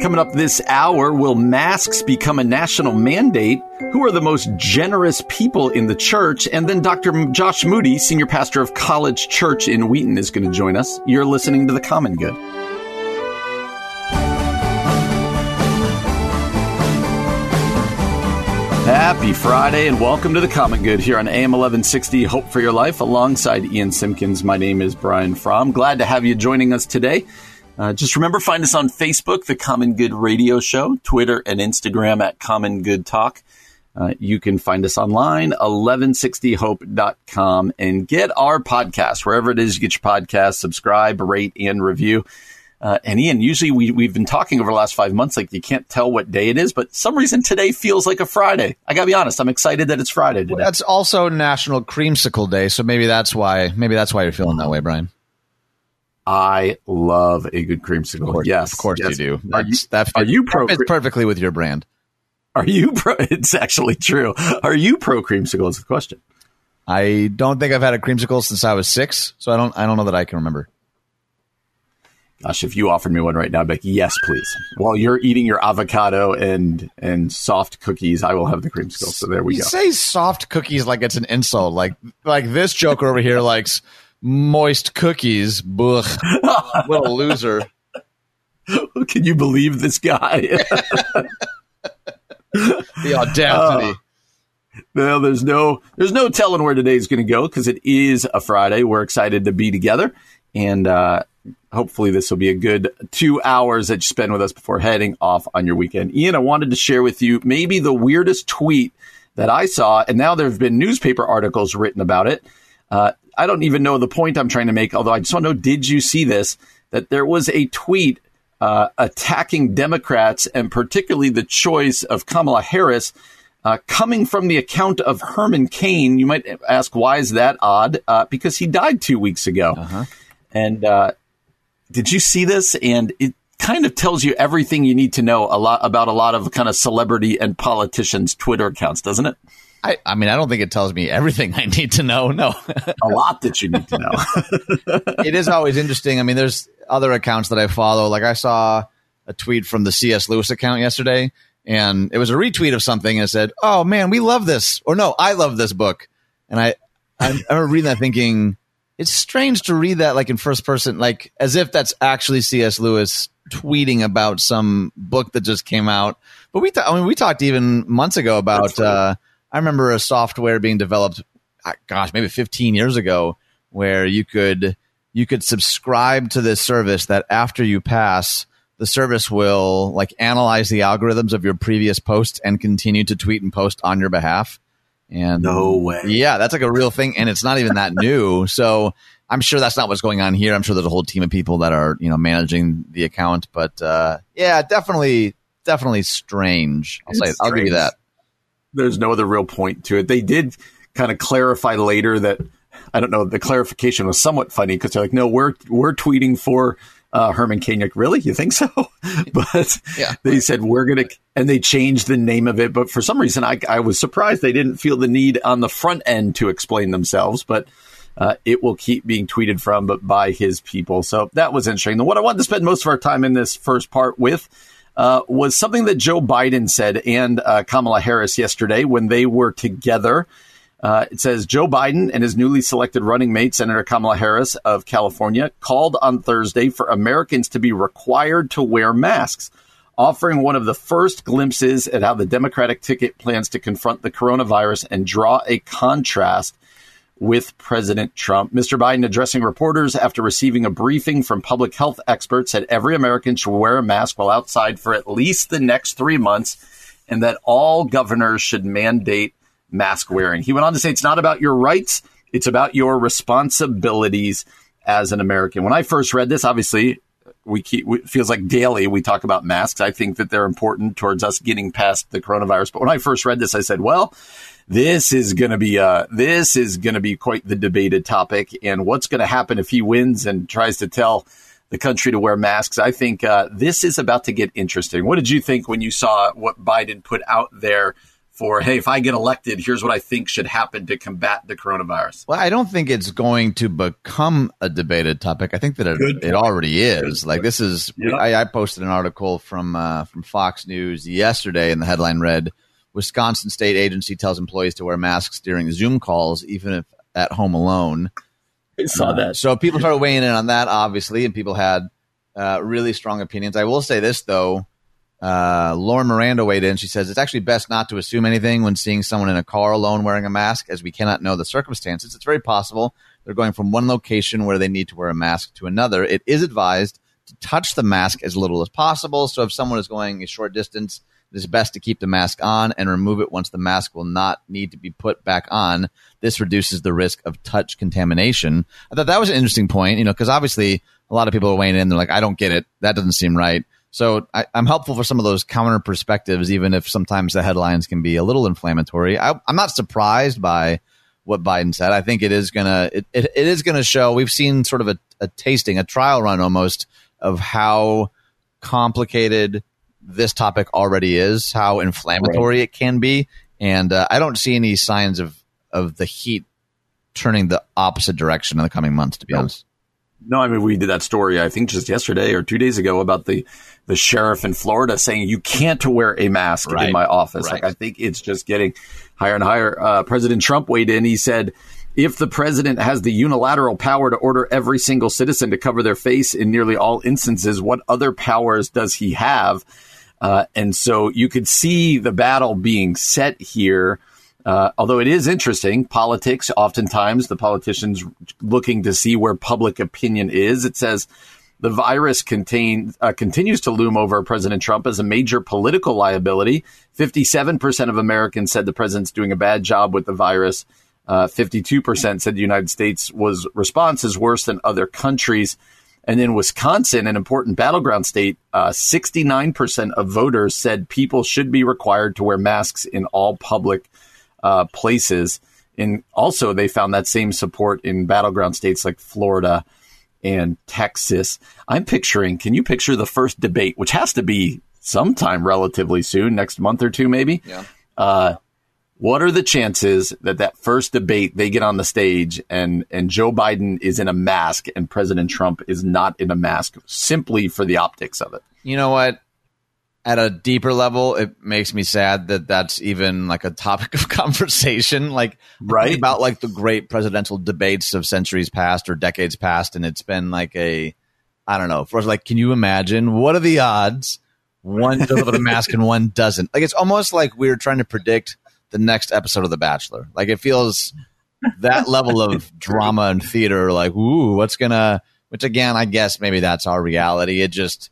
Coming up this hour, will masks become a national mandate? Who are the most generous people in the church? And then Dr. Josh Moody, senior pastor of College Church in Wheaton, is going to join us. You're listening to The Common Good. Happy Friday and welcome to the Common Good here on AM 1160 Hope for Your Life alongside Ian Simpkins. My name is Brian Fromm. Glad to have you joining us today. Uh, just remember, find us on Facebook, The Common Good Radio Show, Twitter and Instagram at Common Good Talk. Uh, you can find us online, 1160hope.com, and get our podcast wherever it is you get your podcast. Subscribe, rate, and review. Uh, and Ian, usually we, we've been talking over the last five months, like you can't tell what day it is, but some reason today feels like a Friday. I gotta be honest, I'm excited that it's Friday today. Well, that's also National Creamsicle Day, so maybe that's why maybe that's why you're feeling that way, Brian. I love a good creamsicle. Of course, yes, of course yes. you do. Are you, that are you pro? Fits perfectly with your brand. Are you pro? It's actually true. Are you pro creamsicle? Is the question. I don't think I've had a creamsicle since I was six, so I don't. I don't know that I can remember. Gosh, if you offered me one right now, I'd be like, yes, please. While you're eating your avocado and and soft cookies, I will have the creamsicle. So there we you go. say soft cookies like it's an insult. Like like this joker over here likes moist cookies. Ugh. what a loser. Can you believe this guy? the audacity. Uh, well, there's no there's no telling where today's going to go because it is a Friday. We're excited to be together, and uh, hopefully this will be a good two hours that you spend with us before heading off on your weekend. Ian, I wanted to share with you maybe the weirdest tweet that I saw, and now there have been newspaper articles written about it. Uh, I don't even know the point I'm trying to make, although I just want to know did you see this? That there was a tweet uh, attacking Democrats and particularly the choice of Kamala Harris. Uh, coming from the account of Herman Cain, you might ask, why is that odd? Uh, because he died two weeks ago. Uh-huh. And uh, did you see this? And it kind of tells you everything you need to know a lot about a lot of kind of celebrity and politicians' Twitter accounts, doesn't it? I, I mean, I don't think it tells me everything I need to know. No, a lot that you need to know. it is always interesting. I mean, there's other accounts that I follow. Like I saw a tweet from the C.S. Lewis account yesterday, and it was a retweet of something and it said, "Oh man, we love this," or "No, I love this book." And I, I remember reading that thinking, it's strange to read that like in first person, like as if that's actually C.S. Lewis tweeting about some book that just came out. But we, th- I mean, we talked even months ago about. Uh, I remember a software being developed, uh, gosh, maybe 15 years ago, where you could you could subscribe to this service that after you pass, the service will like analyze the algorithms of your previous posts and continue to tweet and post on your behalf. And no way. Yeah, that's like a real thing, and it's not even that new. So I'm sure that's not what's going on here. I'm sure there's a whole team of people that are you know managing the account, but uh, yeah, definitely, definitely strange. I'll It's say, it. I'll give you that. There's no other real point to it. They did kind of clarify later that I don't know. The clarification was somewhat funny because they're like, "No, we're we're tweeting for uh, Herman Cain." Like, really? You think so? but Yeah. they said we're gonna, and they changed the name of it. But for some reason, I I was surprised they didn't feel the need on the front end to explain themselves. But uh, it will keep being tweeted from, but by his people. So that was interesting. And what I wanted to spend most of our time in this first part with uh, was something that Joe Biden said and uh, Kamala Harris yesterday when they were together. Uh, it says Joe Biden and his newly selected running mate, Senator Kamala Harris of California, called on Thursday for Americans to be required to wear masks, offering one of the first glimpses at how the Democratic ticket plans to confront the coronavirus and draw a contrast with President Trump. Mr. Biden addressing reporters after receiving a briefing from public health experts said every American should wear a mask while outside for at least the next three months and that all governors should mandate mask wearing. He went on to say it's not about your rights, it's about your responsibilities as an American. When I first read this, obviously, we keep it feels like daily we talk about masks. I think that they're important towards us getting past the coronavirus. But when I first read this, I said, well, this is going to be uh this is going to be quite the debated topic and what's going to happen if he wins and tries to tell the country to wear masks i think uh, this is about to get interesting what did you think when you saw what biden put out there for, hey, if I get elected, here's what I think should happen to combat the coronavirus. Well, I don't think it's going to become a debated topic. I think that it, it already is. Like this is, yeah. I, I, posted an article from uh, from Fox News yesterday, and the headline read, "Wisconsin State Agency tells employees to wear masks during Zoom calls, even if at home alone." I saw uh, that. So people started weighing in on that, obviously, and people had uh, really strong opinions. I will say this though uh, Lauren Miranda weighed in. She says it's actually best not to assume anything when seeing someone in a car alone wearing a mask, as we cannot know the circumstances. It's very possible they're going from one location where they need to wear a mask to another. It is advised to touch the mask as little as possible. So if someone is going a short distance, it is best to keep the mask on and remove it once the mask will not need to be put back on. This reduces the risk of touch contamination. I thought that was an interesting point, you know, because obviously a lot of people are weighing in. They're like, I don't get it. That doesn't seem right. So I, am helpful for some of those counter perspectives, even if sometimes the headlines can be a little inflammatory. I, am not surprised by what Biden said. I think it is gonna it, it, it is gonna show. We've seen sort of a, a tasting, a trial run almost of how complicated this topic already is, how inflammatory right. it can be, and uh, I don't see any signs of of the heat turning the opposite direction in the coming months. To be honest. No, I mean we did that story I think just yesterday or two days ago about the the sheriff in Florida saying you can't wear a mask right. in my office. Right. Like I think it's just getting higher and higher. Uh, president Trump weighed in. He said, if the president has the unilateral power to order every single citizen to cover their face in nearly all instances, what other powers does he have? Uh, and so you could see the battle being set here. Uh, although it is interesting, politics, oftentimes the politicians looking to see where public opinion is. It says the virus contain, uh, continues to loom over President Trump as a major political liability. 57% of Americans said the president's doing a bad job with the virus. Uh, 52% said the United States was response is worse than other countries. And in Wisconsin, an important battleground state, uh, 69% of voters said people should be required to wear masks in all public uh, places. And also, they found that same support in battleground states like Florida and Texas. I'm picturing, can you picture the first debate, which has to be sometime relatively soon, next month or two, maybe? Yeah. Uh, what are the chances that that first debate they get on the stage and and Joe Biden is in a mask and President Trump is not in a mask simply for the optics of it? You know what? at a deeper level, it makes me sad that that's even like a topic of conversation. Like, right about like the great presidential debates of centuries past or decades past, and it's been like a, I don't know. For us, like, can you imagine what are the odds one does with a mask and one doesn't? Like, it's almost like we're trying to predict the next episode of The Bachelor. Like, it feels that level of drama and theater. Like, ooh, what's gonna? Which again, I guess maybe that's our reality. It just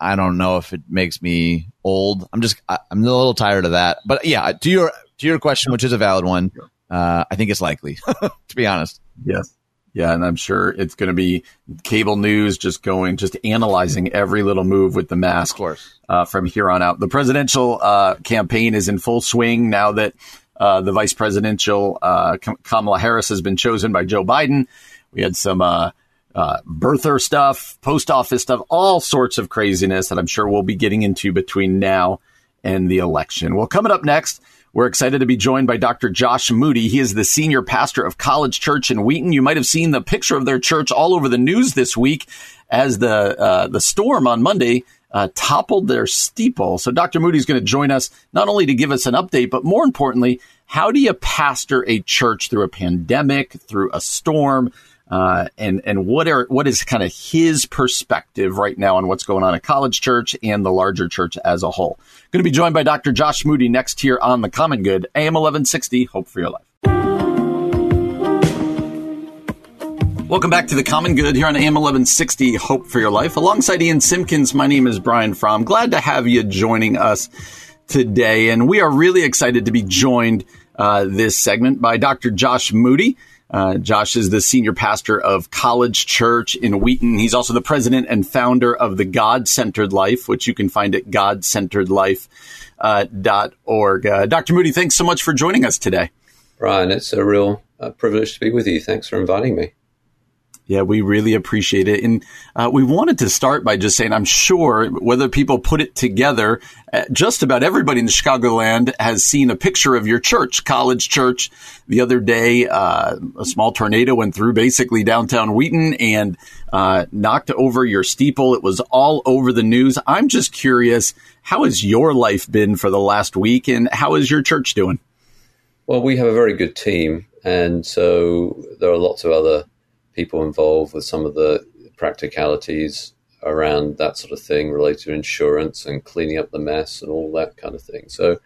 I don't know if it makes me old. I'm just I, am a little tired of that. But yeah, to your to your question, which is a valid one, uh, I think it's likely. to be honest. Yes. Yeah, and I'm sure it's going to be cable news just going, just analyzing every little move with the mask. Of course. Uh, from here on out, the presidential uh, campaign is in full swing now that uh, the vice presidential uh, Kamala Harris has been chosen by Joe Biden. We had some uh, uh, birther stuff, post office stuff, all sorts of craziness that I'm sure we'll be getting into between now and the election. Well, coming up next, we're excited to be joined by Dr. Josh Moody. He is the senior pastor of College Church in Wheaton. You might have seen the picture of their church all over the news this week as the uh, the storm on Monday uh, toppled their steeple. So Dr. Moody is going to join us not only to give us an update, but more importantly, how do you pastor a church through a pandemic, through a storm? Uh, and and what are what is kind of his perspective right now on what's going on at College Church and the larger church as a whole? Going to be joined by Dr. Josh Moody next here on the Common Good, AM 1160. Hope for your life. Welcome back to the Common Good here on AM 1160. Hope for your life. Alongside Ian Simpkins, my name is Brian Fromm. Glad to have you joining us today, and we are really excited to be joined uh, this segment by Dr. Josh Moody. Uh, Josh is the senior pastor of College Church in Wheaton. He's also the president and founder of the God Centered Life, which you can find at godcenteredlife.org. Uh, uh, Dr. Moody, thanks so much for joining us today. Brian, it's a real uh, privilege to be with you. Thanks for inviting me. Yeah, we really appreciate it. And uh, we wanted to start by just saying, I'm sure whether people put it together, uh, just about everybody in the Chicagoland has seen a picture of your church, College Church. The other day, uh, a small tornado went through basically downtown Wheaton and uh, knocked over your steeple. It was all over the news. I'm just curious, how has your life been for the last week and how is your church doing? Well, we have a very good team. And so there are lots of other people involved with some of the practicalities around that sort of thing related to insurance and cleaning up the mess and all that kind of thing. So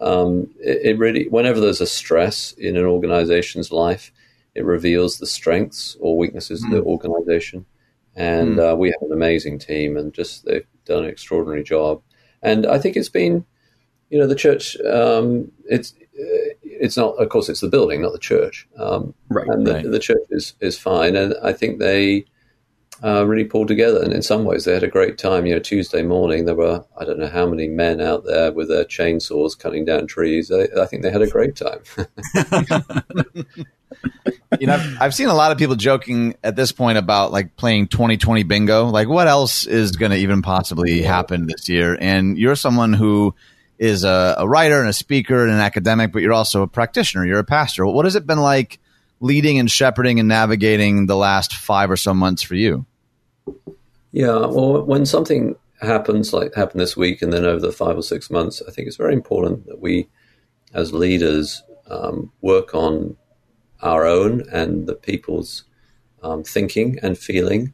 um, it, it, really, whenever there's a stress in an organization's life, it reveals the strengths or weaknesses mm. of the hmm. organization. And mm. uh, we have an amazing team, and just they've done an extraordinary job. And I think it's been, you know, the church. Um, it's it's not, of course, it's the building, not the church. Um, right. And the, right. the, church is, is fine. And I think they uh, really pulled together. And in some ways, they had a great time. You know, Tuesday morning, there were, I don't know how many men out there with their chainsaws cutting down trees. I, I think they had a great time. you know, I've, I've, seen a lot of people joking at this point about like playing 2020 bingo. Like, what else is going to even possibly happen this year? And you're someone who is a, a, writer and a speaker and an academic, but you're also a practitioner. You're a pastor. What has it been like leading and shepherding and navigating the last five or so months for you? Yeah, well, when something happens, like happened this week, and then over the five or six months, I think it's very important that we, as leaders, um, work on our own and the people's um, thinking and feeling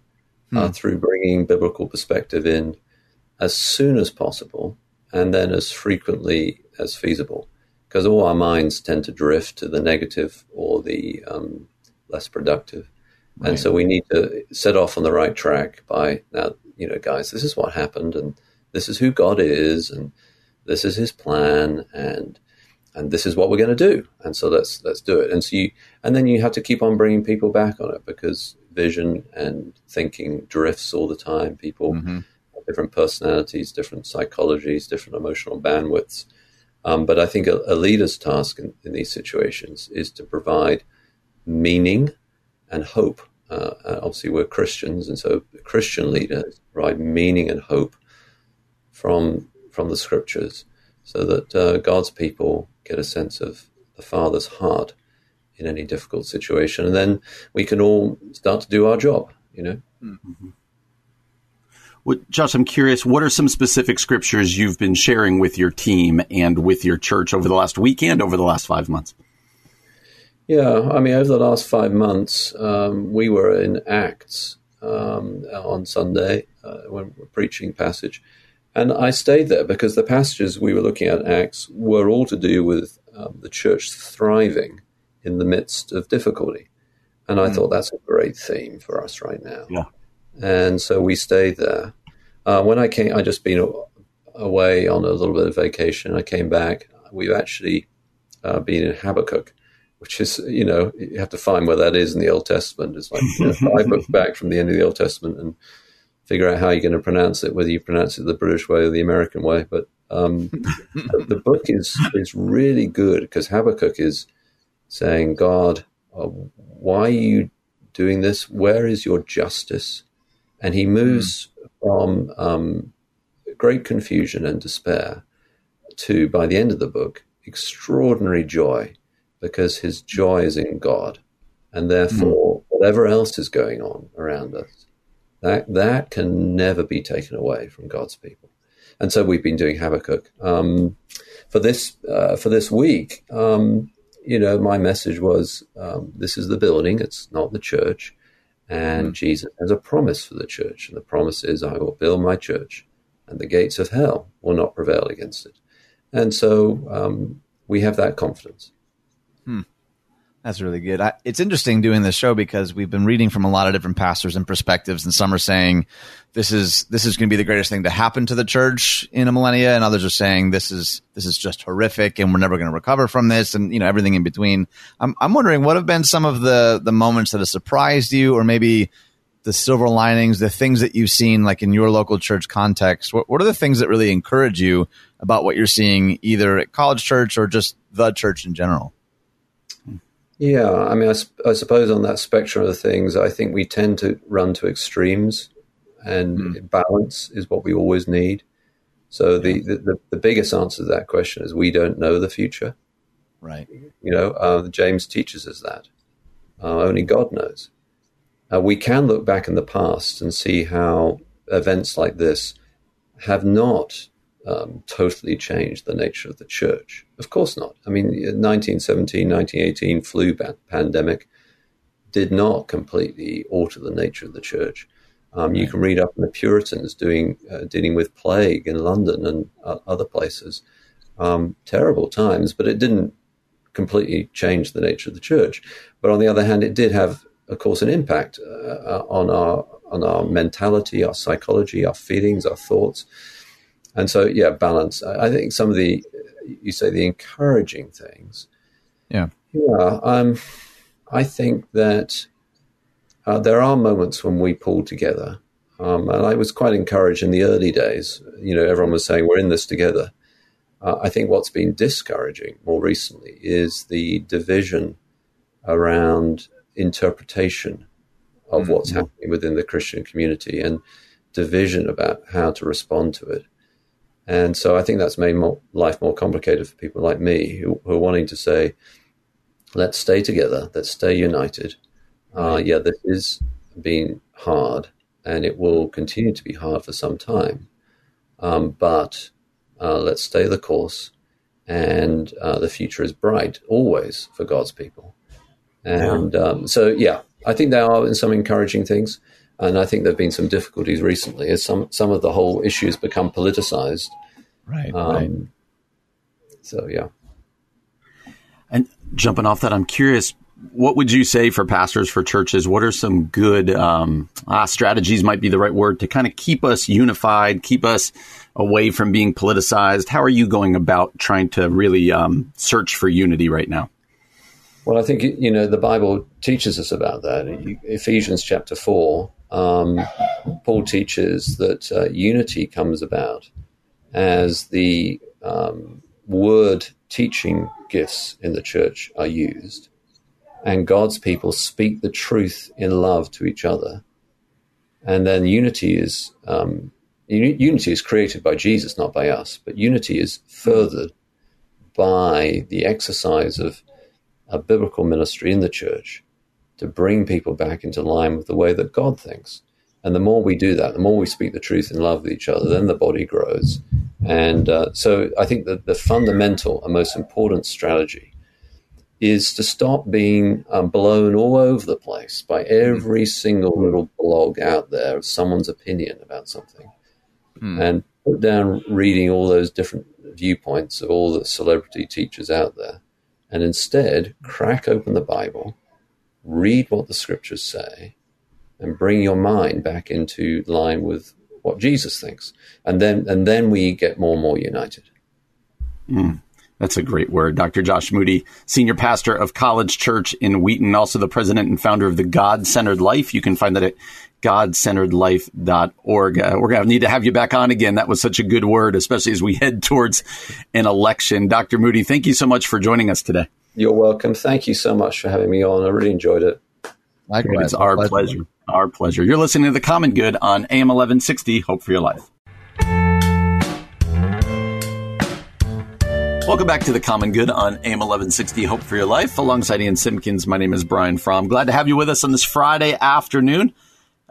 uh, hmm. through bringing biblical perspective in as soon as possible and then as frequently as feasible. Because all our minds tend to drift to the negative or the um, less productive. Right. And so we need to set off on the right track by now, you know, guys, this is what happened and this is who God is and this is his plan and and this is what we're going to do. And so let's let's do it. And so you and then you have to keep on bringing people back on it because vision and thinking drifts all the time. People mm-hmm different personalities, different psychologies, different emotional bandwidths. Um, but I think a, a leader's task in, in, these situations is to provide meaning and hope. Uh, obviously, we're Christians, and so a Christian leader provide meaning and hope from from the scriptures, so that uh, God's people get a sense of the Father's heart in any difficult situation, and then we can all start to do our job. You know. Mm-hmm. Josh, I'm curious, what are some specific scriptures you've been sharing with your team and with your church over the last week and over the last five months? Yeah, I mean, over the last five months, um, we were in Acts um, on Sunday uh, when we're preaching passage. And I stayed there because the passages we were looking at Acts were all to do with um, the church thriving in the midst of difficulty. And I mm. thought that's a great theme for us right now. Yeah and so we stayed there. Uh, when I came, I just been away on a little bit of vacation. I came back. We've actually uh, been in Habakkuk, which is you know you have to find where that is in the Old Testament. It's like you know, five books back from the end of the Old Testament and figure out how you're going to pronounce it, whether you pronounce it the British way or the American way. But um, the book is is really good because Habakkuk is saying, God, uh, why are you doing this? Where is your justice? And he moves mm. from um, great confusion and despair to, by the end of the book, extraordinary joy because his joy is in God. And therefore, mm. whatever else is going on around us, that, that can never be taken away from God's people. And so we've been doing Habakkuk. Um, for this uh, for this week, um, you know, my message was um, this is the building; it's not the church. And mm. Jesus has a promise for the church. And the promise is, I will build my church, and the gates of hell will not prevail against it. And so um, we have that confidence. Hmm. That's really good. I, it's interesting doing this show because we've been reading from a lot of different pastors and perspectives, and some are saying this is this is going to be the greatest thing to happen to the church in a millennia, and others are saying this is this is just horrific, and we're never going to recover from this, and you know everything in between. I'm I'm wondering what have been some of the the moments that have surprised you, or maybe the silver linings, the things that you've seen, like in your local church context. What what are the things that really encourage you about what you're seeing, either at College Church or just the church in general? Yeah, I mean, I, I, suppose on that spectrum of things, I think we tend to run to extremes, and mm. balance is what we always need. So the, the, the biggest answer to that question is we don't know the future. Right. You know, uh, James teaches us that. Uh, only God knows. Uh, we can look back in the past and see how events like this have not um, totally changed the nature of the church. Of course not. I mean, 1917, 1918 flu pandemic did not completely alter the nature of the church. Um, you can read up on the Puritans doing uh, dealing with plague in London and uh, other places. Um, terrible times, but it didn't completely change the nature of the church. But on the other hand, it did have, of course, an impact uh, on our on our mentality, our psychology, our feelings, our thoughts. And so, yeah, balance. I think some of the you say the encouraging things. Yeah, yeah. Um, I think that uh, there are moments when we pull together. Um, and I was quite encouraged in the early days. You know, everyone was saying, we're in this together. Uh, I think what's been discouraging more recently is the division around interpretation of mm-hmm. what's happening within the Christian community and division about how to respond to it. And so I think that's made more, life more complicated for people like me who, who, are wanting to say, let's stay together, let's stay united, uh, yeah, this is being hard, and it will continue to be hard for some time. Um, but uh, let's stay the course, and uh, the future is bright always for God's people. And. Um, so, yeah, I think there are some encouraging things, and I think there have been some difficulties recently as some some of the whole issues become politicized. Right. Um, right. So, yeah. And jumping off that, I'm curious what would you say for pastors for churches? What are some good um, ah, strategies? Might be the right word to kind of keep us unified, keep us away from being politicized. How are you going about trying to really um, search for unity right now? Well, I think you know the Bible teaches us about that. Ephesians chapter four, um, Paul teaches that uh, unity comes about as the um, word teaching gifts in the church are used and God's people speak the truth in love to each other. And then unity is um, unity is created by Jesus, not by us, but unity is furthered by the exercise of a biblical ministry in the church to bring people back into line with the way that God thinks. And the more we do that, the more we speak the truth in love with each other, then the body grows. And uh, so I think that the fundamental and most important strategy is to stop being um, blown all over the place by every single little blog out there of someone's opinion about something mm. and put down reading all those different viewpoints of all the celebrity teachers out there and instead crack open the Bible, read what the scriptures say, and bring your mind back into line with what Jesus thinks. And then, and then we get more and more united. Mm. That's a great word. Dr. Josh Moody, senior pastor of College Church in Wheaton, also the president and founder of the God Centered Life. You can find that at godcenteredlife.org. Uh, we're going to need to have you back on again. That was such a good word, especially as we head towards an election. Dr. Moody, thank you so much for joining us today. You're welcome. Thank you so much for having me on. I really enjoyed it. Likewise. It's our pleasure. pleasure. Our pleasure. You're listening to The Common Good on AM 1160. Hope for your life. Welcome back to the Common Good on AM 1160 Hope for Your Life. Alongside Ian Simpkins, my name is Brian Fromm. Glad to have you with us on this Friday afternoon.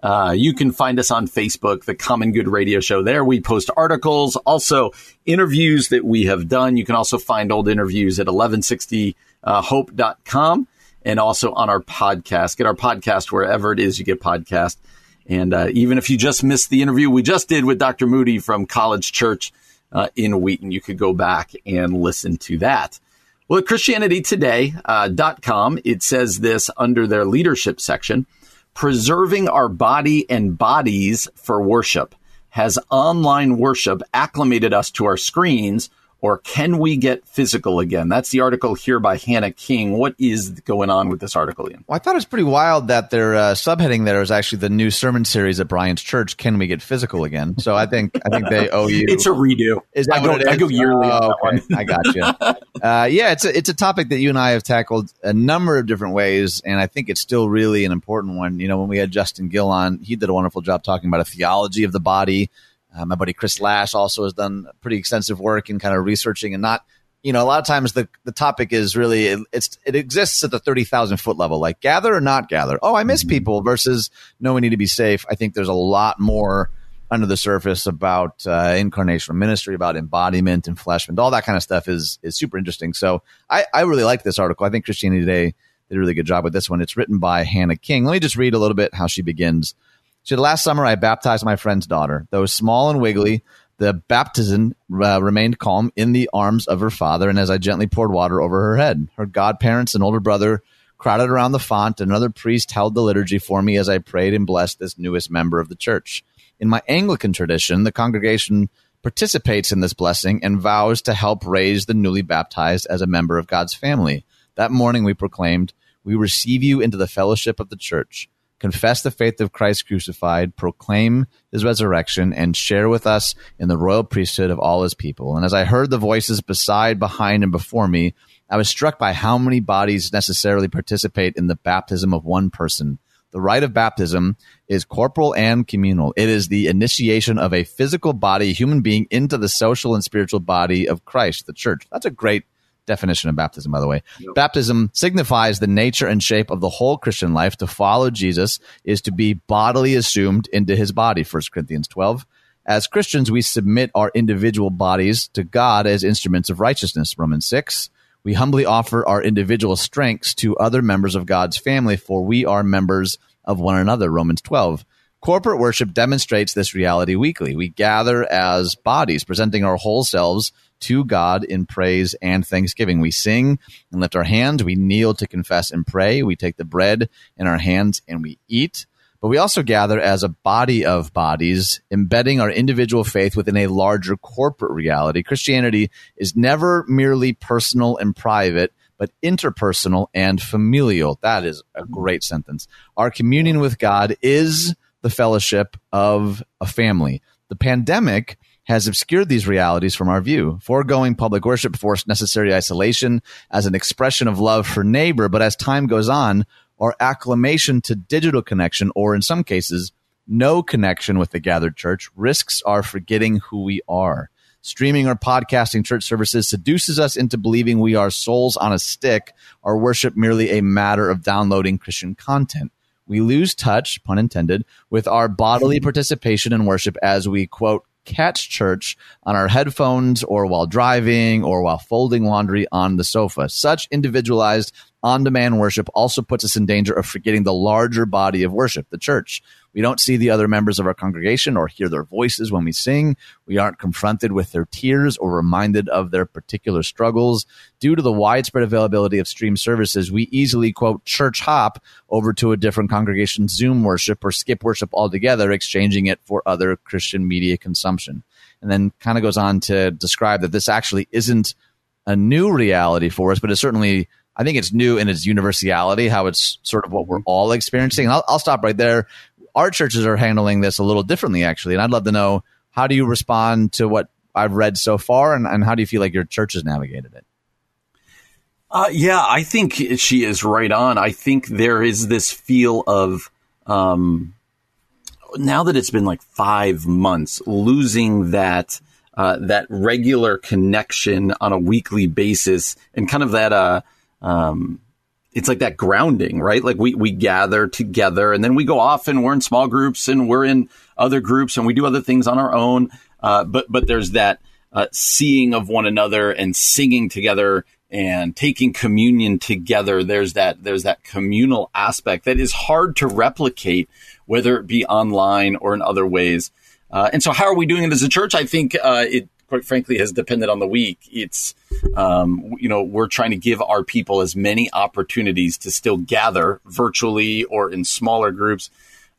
Uh, you can find us on Facebook, the Common Good Radio Show. There we post articles, also interviews that we have done. You can also find old interviews at 1160hope.com uh, and also on our podcast. Get our podcast wherever it is you get podcast. And uh, even if you just missed the interview we just did with Dr. Moody from College Church, uh, in Wheaton. You could go back and listen to that. Well, at ChristianityToday.com, uh, it says this under their leadership section preserving our body and bodies for worship. Has online worship acclimated us to our screens, or can we get physical again? That's the article here by Hannah King. What is going on with this article, Ian? Well, I thought it was pretty wild that their uh, subheading there is actually the new sermon series at Brian's church. Can we get physical again? So I think I think they owe you. it's a redo. Is that I go, what it is? I go yearly. Oh, okay. I got you. Uh, yeah, it's a, it's a topic that you and I have tackled a number of different ways, and I think it's still really an important one. You know, when we had Justin Gill on, he did a wonderful job talking about a theology of the body. Uh, my buddy Chris Lash also has done pretty extensive work in kind of researching and not, you know, a lot of times the, the topic is really, it, it's, it exists at the 30,000 foot level, like gather or not gather. Oh, I miss Mm-hmm. people versus no, we need to be safe. I think there's a lot more under the surface about uh, incarnational ministry, about embodiment and fleshment, all that kind of stuff is, is super interesting. So I, I really like this article. I think Christianity Today did a really good job with this one. It's written by Hannah King. Let me just read a little bit how she begins. She said, Last summer, I baptized my friend's daughter. Though small and wiggly, the baptism uh, remained calm in the arms of her father, and as I gently poured water over her head, her godparents and older brother crowded around the font. Another priest held the liturgy for me as I prayed and blessed this newest member of the church. In my Anglican tradition, the congregation participates in this blessing and vows to help raise the newly baptized as a member of God's family. That morning, we proclaimed, We receive you into the fellowship of the church confess the faith of Christ crucified, proclaim his resurrection, and share with us in the royal priesthood of all his people. And as I heard the voices beside, behind, and before me, I was struck by how many bodies necessarily participate in the baptism of one person. The rite of baptism is corporal and communal. It is the initiation of a physical body, human being, into the social and spiritual body of Christ, the church. That's a great definition of baptism, by the way. Yep. Baptism signifies the nature and shape of the whole Christian life. To follow Jesus is to be bodily assumed into his body, 1 Corinthians 12. As Christians, we submit our individual bodies to God as instruments of righteousness, Romans 6. We humbly offer our individual strengths to other members of God's family, for we are members of one another, Romans 12. Corporate worship demonstrates this reality weekly. We gather as bodies, presenting our whole selves to God in praise and thanksgiving. We sing and lift our hands. We kneel to confess and pray. We take the bread in our hands and we eat. But we also gather as a body of bodies, embedding our individual faith within a larger corporate reality. Christianity is never merely personal and private, but interpersonal and familial. That is a great sentence. Our communion with God is the fellowship of a family. The pandemic has obscured these realities from our view. Foregoing public worship forced necessary isolation as an expression of love for neighbor, but as time goes on, our acclamation to digital connection, or in some cases, no connection with the gathered church, risks our forgetting who we are. Streaming or podcasting church services seduces us into believing we are souls on a stick, our worship merely a matter of downloading Christian content. We lose touch, pun intended, with our bodily participation in worship as we, quote, catch church on our headphones or while driving or while folding laundry on the sofa. Such individualized on demand worship also puts us in danger of forgetting the larger body of worship, the church. We don't see the other members of our congregation or hear their voices when we sing. We aren't confronted with their tears or reminded of their particular struggles. Due to the widespread availability of stream services, we easily quote church hop over to a different congregation's Zoom worship or skip worship altogether, exchanging it for other Christian media consumption. And then kind of goes on to describe that this actually isn't a new reality for us, but it's certainly I think it's new in its universality, how it's sort of what we're mm-hmm. all experiencing. And I'll, I'll stop right there. Our churches are handling this a little differently, actually. And I'd love to know how do you respond to what I've read so far, and, and how do you feel like your church has navigated it? Uh, yeah, I think she is right on. I think there is this feel of um, now that it's been like five months, losing that uh, that regular connection on a weekly basis, and kind of that uh, um, it's like that grounding, right? Like we we gather together, and then we go off, and we're in small groups, and we're in other groups, and we do other things on our own. Uh, but but there's that uh, seeing of one another and singing together and taking communion together. There's that there's that communal aspect that is hard to replicate, whether it be online or in other ways. Uh, and so, how are we doing it as a church? I think uh, it quite frankly has depended on the week. It's um, you know we're trying to give our people as many opportunities to still gather virtually or in smaller groups.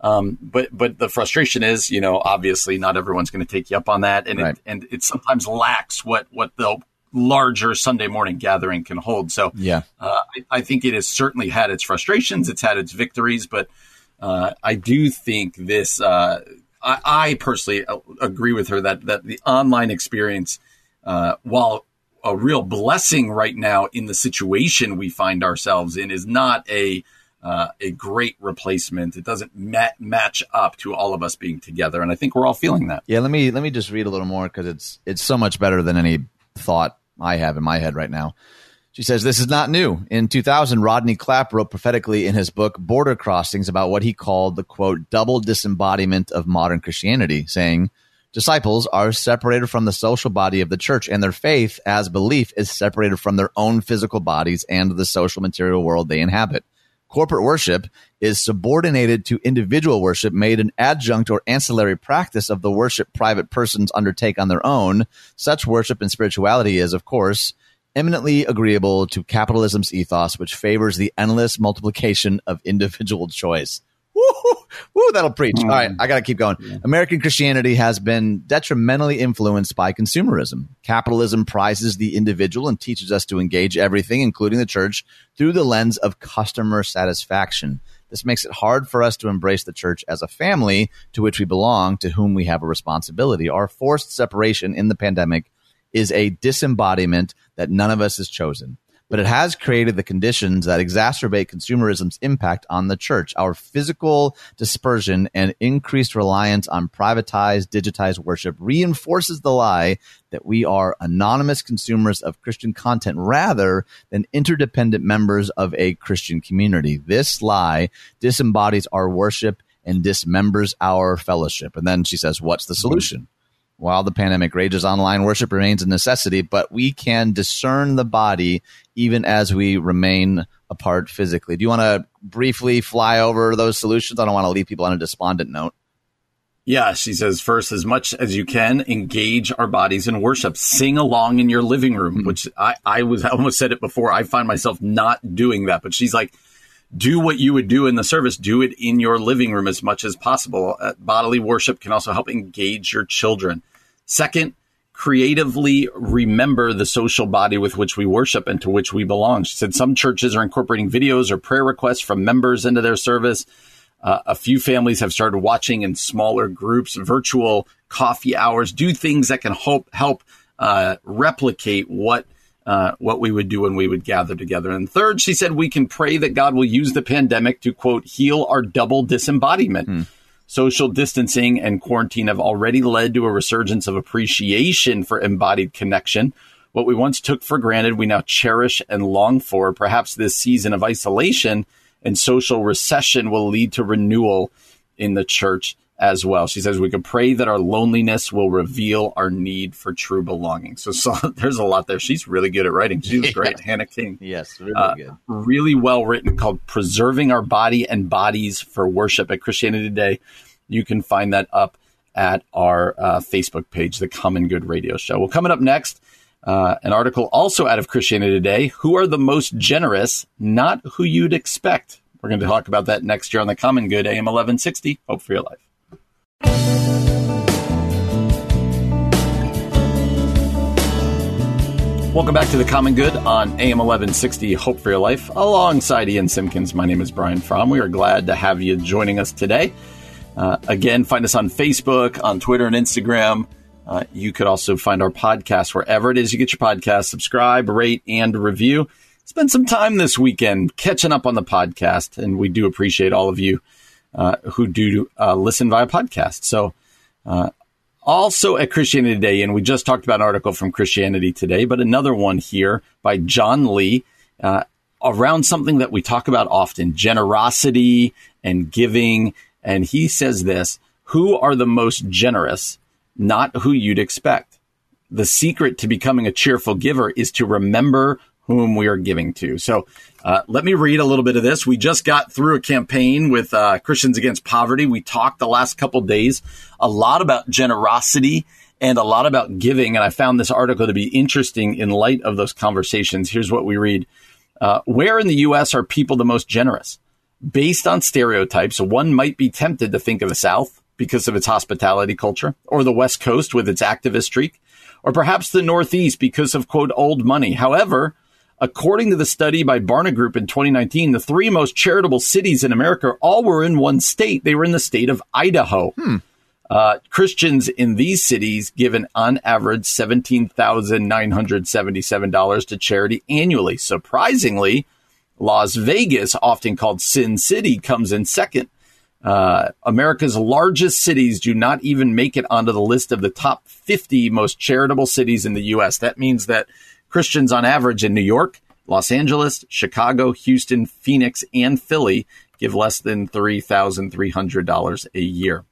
Um, but but the frustration is, you know, obviously not everyone's going to take you up on that, and Right. it, and it sometimes lacks what what the larger Sunday morning gathering can hold. So, yeah, uh, I, I, think it has certainly had its frustrations, it's had its victories, but uh, I do think this. Uh, I, I, personally agree with her that that the online experience, uh, while a real blessing right now in the situation we find ourselves in, is not a uh, a great replacement. It doesn't ma- match up to all of us being together, and I think we're all feeling that. Yeah, let me let me just read a little more because it's it's so much better than any thought I have in my head right now. She says this is not new. In 2000, Rodney Clapp wrote prophetically in his book Border Crossings about what he called the quote double disembodiment of modern Christianity, saying. Disciples are separated from the social body of the church, and their faith as belief is separated from their own physical bodies and the social material world they inhabit. Corporate worship is subordinated to individual worship, made an adjunct or ancillary practice of the worship private persons undertake on their own. Such worship and spirituality is, of course, eminently agreeable to capitalism's ethos, which favors the endless multiplication of individual choice. Woo, woo, that'll preach. Hmm. All right, I got to keep going. American Christianity has been detrimentally influenced by consumerism. Capitalism prizes the individual and teaches us to engage everything, including the church, through the lens of customer satisfaction. This makes it hard for us to embrace the church as a family to which we belong, to whom we have a responsibility. Our forced separation in the pandemic is a disembodiment that none of us has chosen but it has created the conditions that exacerbate consumerism's impact on the church. Our physical dispersion and increased reliance on privatized, digitized worship reinforces the lie that we are anonymous consumers of Christian content rather than interdependent members of a Christian community. This lie disembodies our worship and dismembers our fellowship. And then she says, What's the solution? While the pandemic rages, online worship remains a necessity, but we can discern the body even as we remain apart physically. Do you want to briefly fly over those solutions? I don't want to leave people on a despondent note. Yeah, she says, first, as much as you can, engage our bodies in worship. Sing along in your living room, mm-hmm. which I, I was I almost said it before. I find myself not doing that. But she's like, do what you would do in the service, do it in your living room as much as possible. Uh, bodily worship can also help engage your children. Second, creatively remember the social body with which we worship and to which we belong. She said some churches are incorporating videos or prayer requests from members into their service. Uh, a few families have started watching in smaller groups, virtual coffee hours, do things that can help help uh, replicate what uh, what we would do when we would gather together. And third, she said we can pray that God will use the pandemic to quote heal our double disembodiment. Hmm. Social distancing and quarantine have already led to a resurgence of appreciation for embodied connection. What we once took for granted, we now cherish and long for. Perhaps this season of isolation and social recession will lead to renewal in the church as well. She says we could pray that our loneliness will reveal our need for true belonging. So, so there's a lot there. She's really good at writing. She was great, Hannah King. Yes, really uh, good. Really well written called Preserving Our Body and Bodies for Worship at Christianity Today. You can find that up at our uh, Facebook page, The Common Good Radio Show. Well, coming up next, uh, an article also out of Christianity Today. Who are the most generous? Not who you'd expect. We're going to talk about that next year on The Common Good, AM 1160. Hope for your life. Welcome back to the Common Good on AM 1160 Hope for Your Life. Alongside Ian Simpkins, my name is Brian Fromm. We are glad to have you joining us today. Uh, again, find us on Facebook, on Twitter, and Instagram. Uh, you could also find our podcast wherever it is you get your podcast. Subscribe, rate, and review. Spend some time this weekend catching up on the podcast, and we do appreciate all of you who do uh, listen via podcast. So, uh, also at Christianity Today, and we just talked about an article from Christianity Today, but another one here by John Lee uh, around something that we talk about often generosity and giving. And he says this Who are the most generous? Not who you'd expect. The secret to becoming a cheerful giver is to remember whom we are giving to. So uh, let me read a little bit of this. We just got through a campaign with uh, Christians Against Poverty. We talked the last couple days a lot about generosity and a lot about giving. And I found this article to be interesting in light of those conversations. Here's what we read uh, Where in the U.S. are people the most generous? Based on stereotypes, one might be tempted to think of the South, because of its hospitality culture, or the West Coast with its activist streak, or perhaps the Northeast because of quote old money. However, according to the study by Barna Group in 2019, the three most charitable cities in America all were in one state. They were in the state of Idaho. Hmm. Uh, Christians in these cities give an on average $17,977 to charity annually. Surprisingly, Las Vegas, often called Sin City, comes in second. Uh, America's largest cities do not even make it onto the list of the top 50 most charitable cities in the U.S. That means that Christians on average in New York, Los Angeles, Chicago, Houston, Phoenix, and Philly give less than $3,300 a year.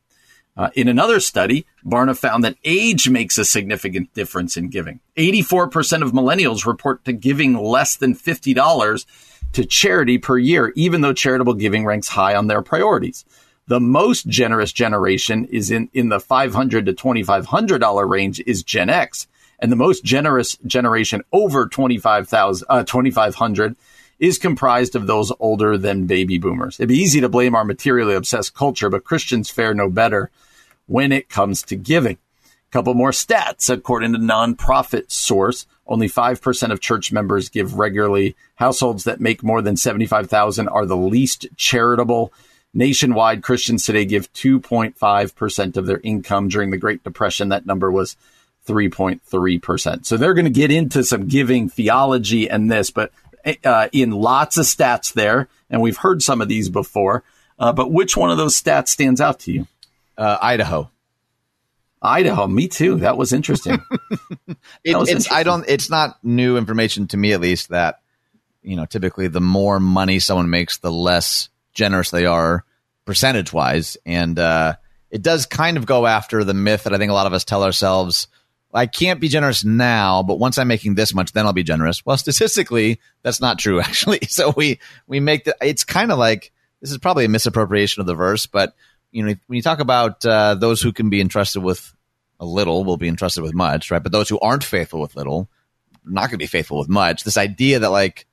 Uh, in another study, Barna found that age makes a significant difference in giving. 84% of millennials report to giving less than $50 to charity per year, even though charitable giving ranks high on their priorities. The most generous generation is in, in the 500 to $2,500 range is Gen X. And the most generous generation over 25,000, uh, 2,500 is comprised of those older than baby boomers. It'd be easy to blame our materially obsessed culture, but Christians fare no better when it comes to giving. A couple more stats. According to nonprofit source, only 5% of church members give regularly. Households that make more than 75,000 are the least charitable. Nationwide, Christians today give 2.5% of their income. During the Great Depression, that number was 3.3%. So they're going to get into some giving theology and this, but uh, in lots of stats there, and we've heard some of these before. Uh, but which one of those stats stands out to you? Uh, Idaho. Idaho, me too. That was interesting. it, was it's interesting. I don't. It's not new information to me, at least. That you know, typically the more money someone makes, the less generous they are percentage wise, and uh, it does kind of go after the myth that I think a lot of us tell ourselves. I can't be generous now, but once I'm making this much, then I'll be generous. Well, statistically, that's not true, actually. So we we make the. It's kind of like this is probably a misappropriation of the verse, but you know, when you talk about uh, those who can be entrusted with a little will be entrusted with much, right? But those who aren't faithful with little, not going to be faithful with much. This idea that like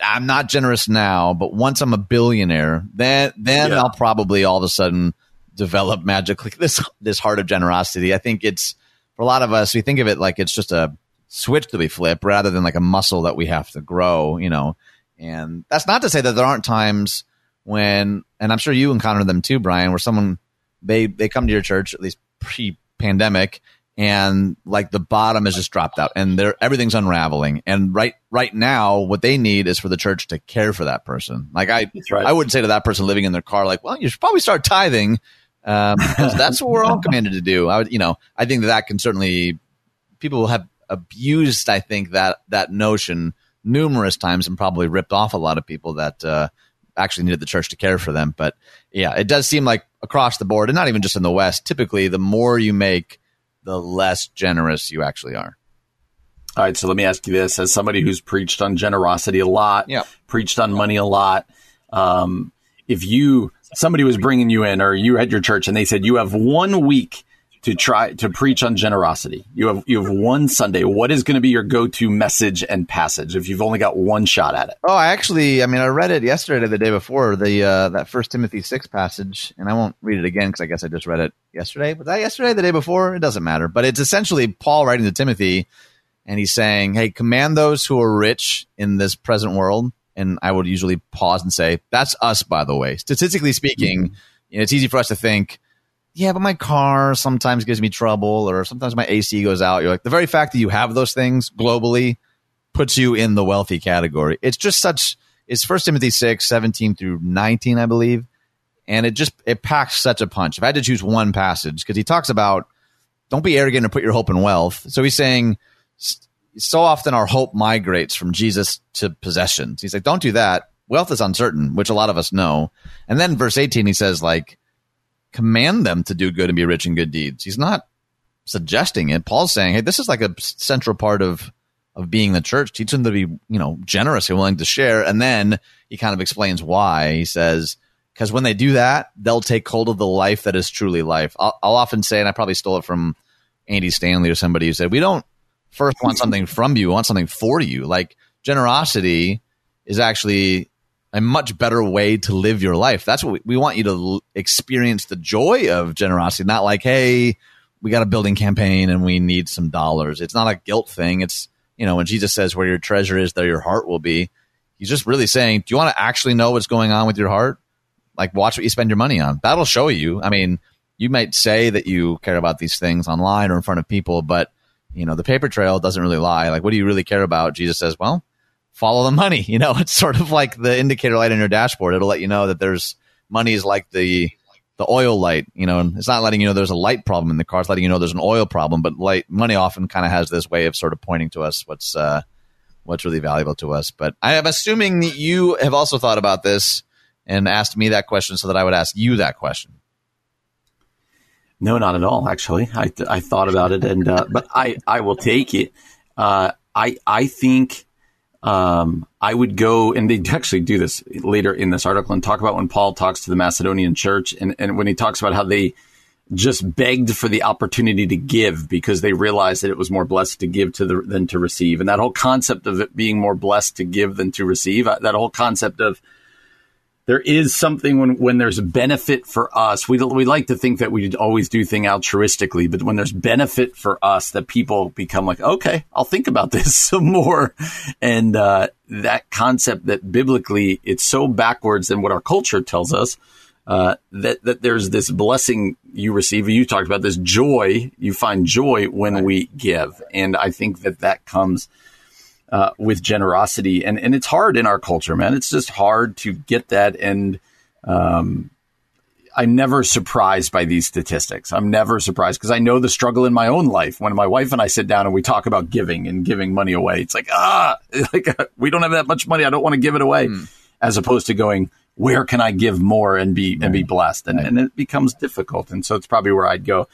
I'm not generous now, but once I'm a billionaire, then then yeah. I'll probably all of a sudden develop magically this this heart of generosity. I think it's for a lot of us, we think of it like it's just a switch that we flip rather than like a muscle that we have to grow, you know. And that's not to say that there aren't times when, and I'm sure you encountered them too, Brian, where someone they they come to your church at least pre pandemic and like the bottom has just dropped out and they're everything's unraveling and right right now what they need is for the church to care for that person like i right. i wouldn't say to that person living in their car like well you should probably start tithing um, that's what we're all commanded to do i would you know i think that, that can certainly people have abused i think that that notion numerous times and probably ripped off a lot of people that uh, actually needed the church to care for them. But yeah, it does seem like across the board, and not even just in the West, typically the more you make, the less generous you actually are. All right, so let me ask you this: as somebody who's preached on generosity a lot, yeah. preached on money a lot, um, if you somebody was bringing you in, or you had your church, and they said you have one week to try to preach on generosity. You have you have one Sunday. What is going to be your go-to message and passage if you've only got one shot at it? Oh, I actually, I mean, I read it yesterday, the day before the uh, that First Timothy six passage, and I won't read it again because I guess I just read it yesterday. Was that yesterday, the day before? It doesn't matter. But it's essentially Paul writing to Timothy, and he's saying, "Hey, command those who are rich in this present world." And I would usually pause and say, "That's us, by the way." Statistically speaking, mm-hmm. you know, it's easy for us to think yeah, but my car sometimes gives me trouble or sometimes my AC goes out. You're like, the very fact that you have those things globally puts you in the wealthy category. It's just such, it's First Timothy 6, 17 through 19, I believe. And it just, it packs such a punch. If I had to choose one passage, because he talks about don't be arrogant and put your hope in wealth. So he's saying, so often our hope migrates from Jesus to possessions. He's like, don't do that. Wealth is uncertain, which a lot of us know. And then verse 18, he says, like, command them to do good and be rich in good deeds. He's not suggesting it. Paul's saying, hey, this is like a central part of of being the church. Teach them to be, you know, generous and willing to share. And then he kind of explains why. He says, because when they do that, they'll take hold of the life that is truly life. I'll, I'll often say, and I probably stole it from Andy Stanley or somebody who said, we don't first want something from you, want something for you. Like generosity is actually a much better way to live your life. That's what we, we want you to l- experience the joy of generosity, not like, hey, we got a building campaign and we need some dollars. It's not a guilt thing. It's, you know, when Jesus says where your treasure is, there your heart will be. He's just really saying, do you want to actually know what's going on with your heart? Like, watch what you spend your money on. That'll show you. I mean, you might say that you care about these things online or in front of people, but, you know, the paper trail doesn't really lie. Like, what do you really care about? Jesus says, well, follow the money. You know, it's sort of like the indicator light on your dashboard. It'll let you know that there's money is like the the oil light. You know, it's not letting you know there's a light problem in the car. It's letting you know there's an oil problem. But light money often kind of has this way of sort of pointing to us what's uh, what's really valuable to us. But I am assuming that you have also thought about this and asked me that question so that I would ask you that question. No, not at all. Actually, I, I thought about it, and uh, but I I will take it. Uh, I I think um, I would go, and they actually do this later in this article and talk about when Paul talks to the Macedonian church and, and when he talks about how they just begged for the opportunity to give because they realized that it was more blessed to give to the, than to receive. And that whole concept of it being more blessed to give than to receive, uh, that whole concept of there is something when, when there's a benefit for us. We, we like to think that we always do things altruistically, but when there's benefit for us, that people become like, okay, I'll think about this some more. And uh, that concept that biblically it's so backwards than what our culture tells us. Uh, that that there's this blessing you receive. You talked about this joy. You find joy when we give, and I think that that comes uh, with generosity. And, and it's hard in our culture, man. It's just hard to get that. And um, I'm never surprised by these statistics. I'm never surprised because I know the struggle in my own life. When my wife and I sit down and we talk about giving and giving money away, it's like, ah, like we don't have that much money. I don't want to give it away. Mm. As opposed to going, where can I give more and be and be blessed? And, and it becomes difficult. And so it's probably where I'd go.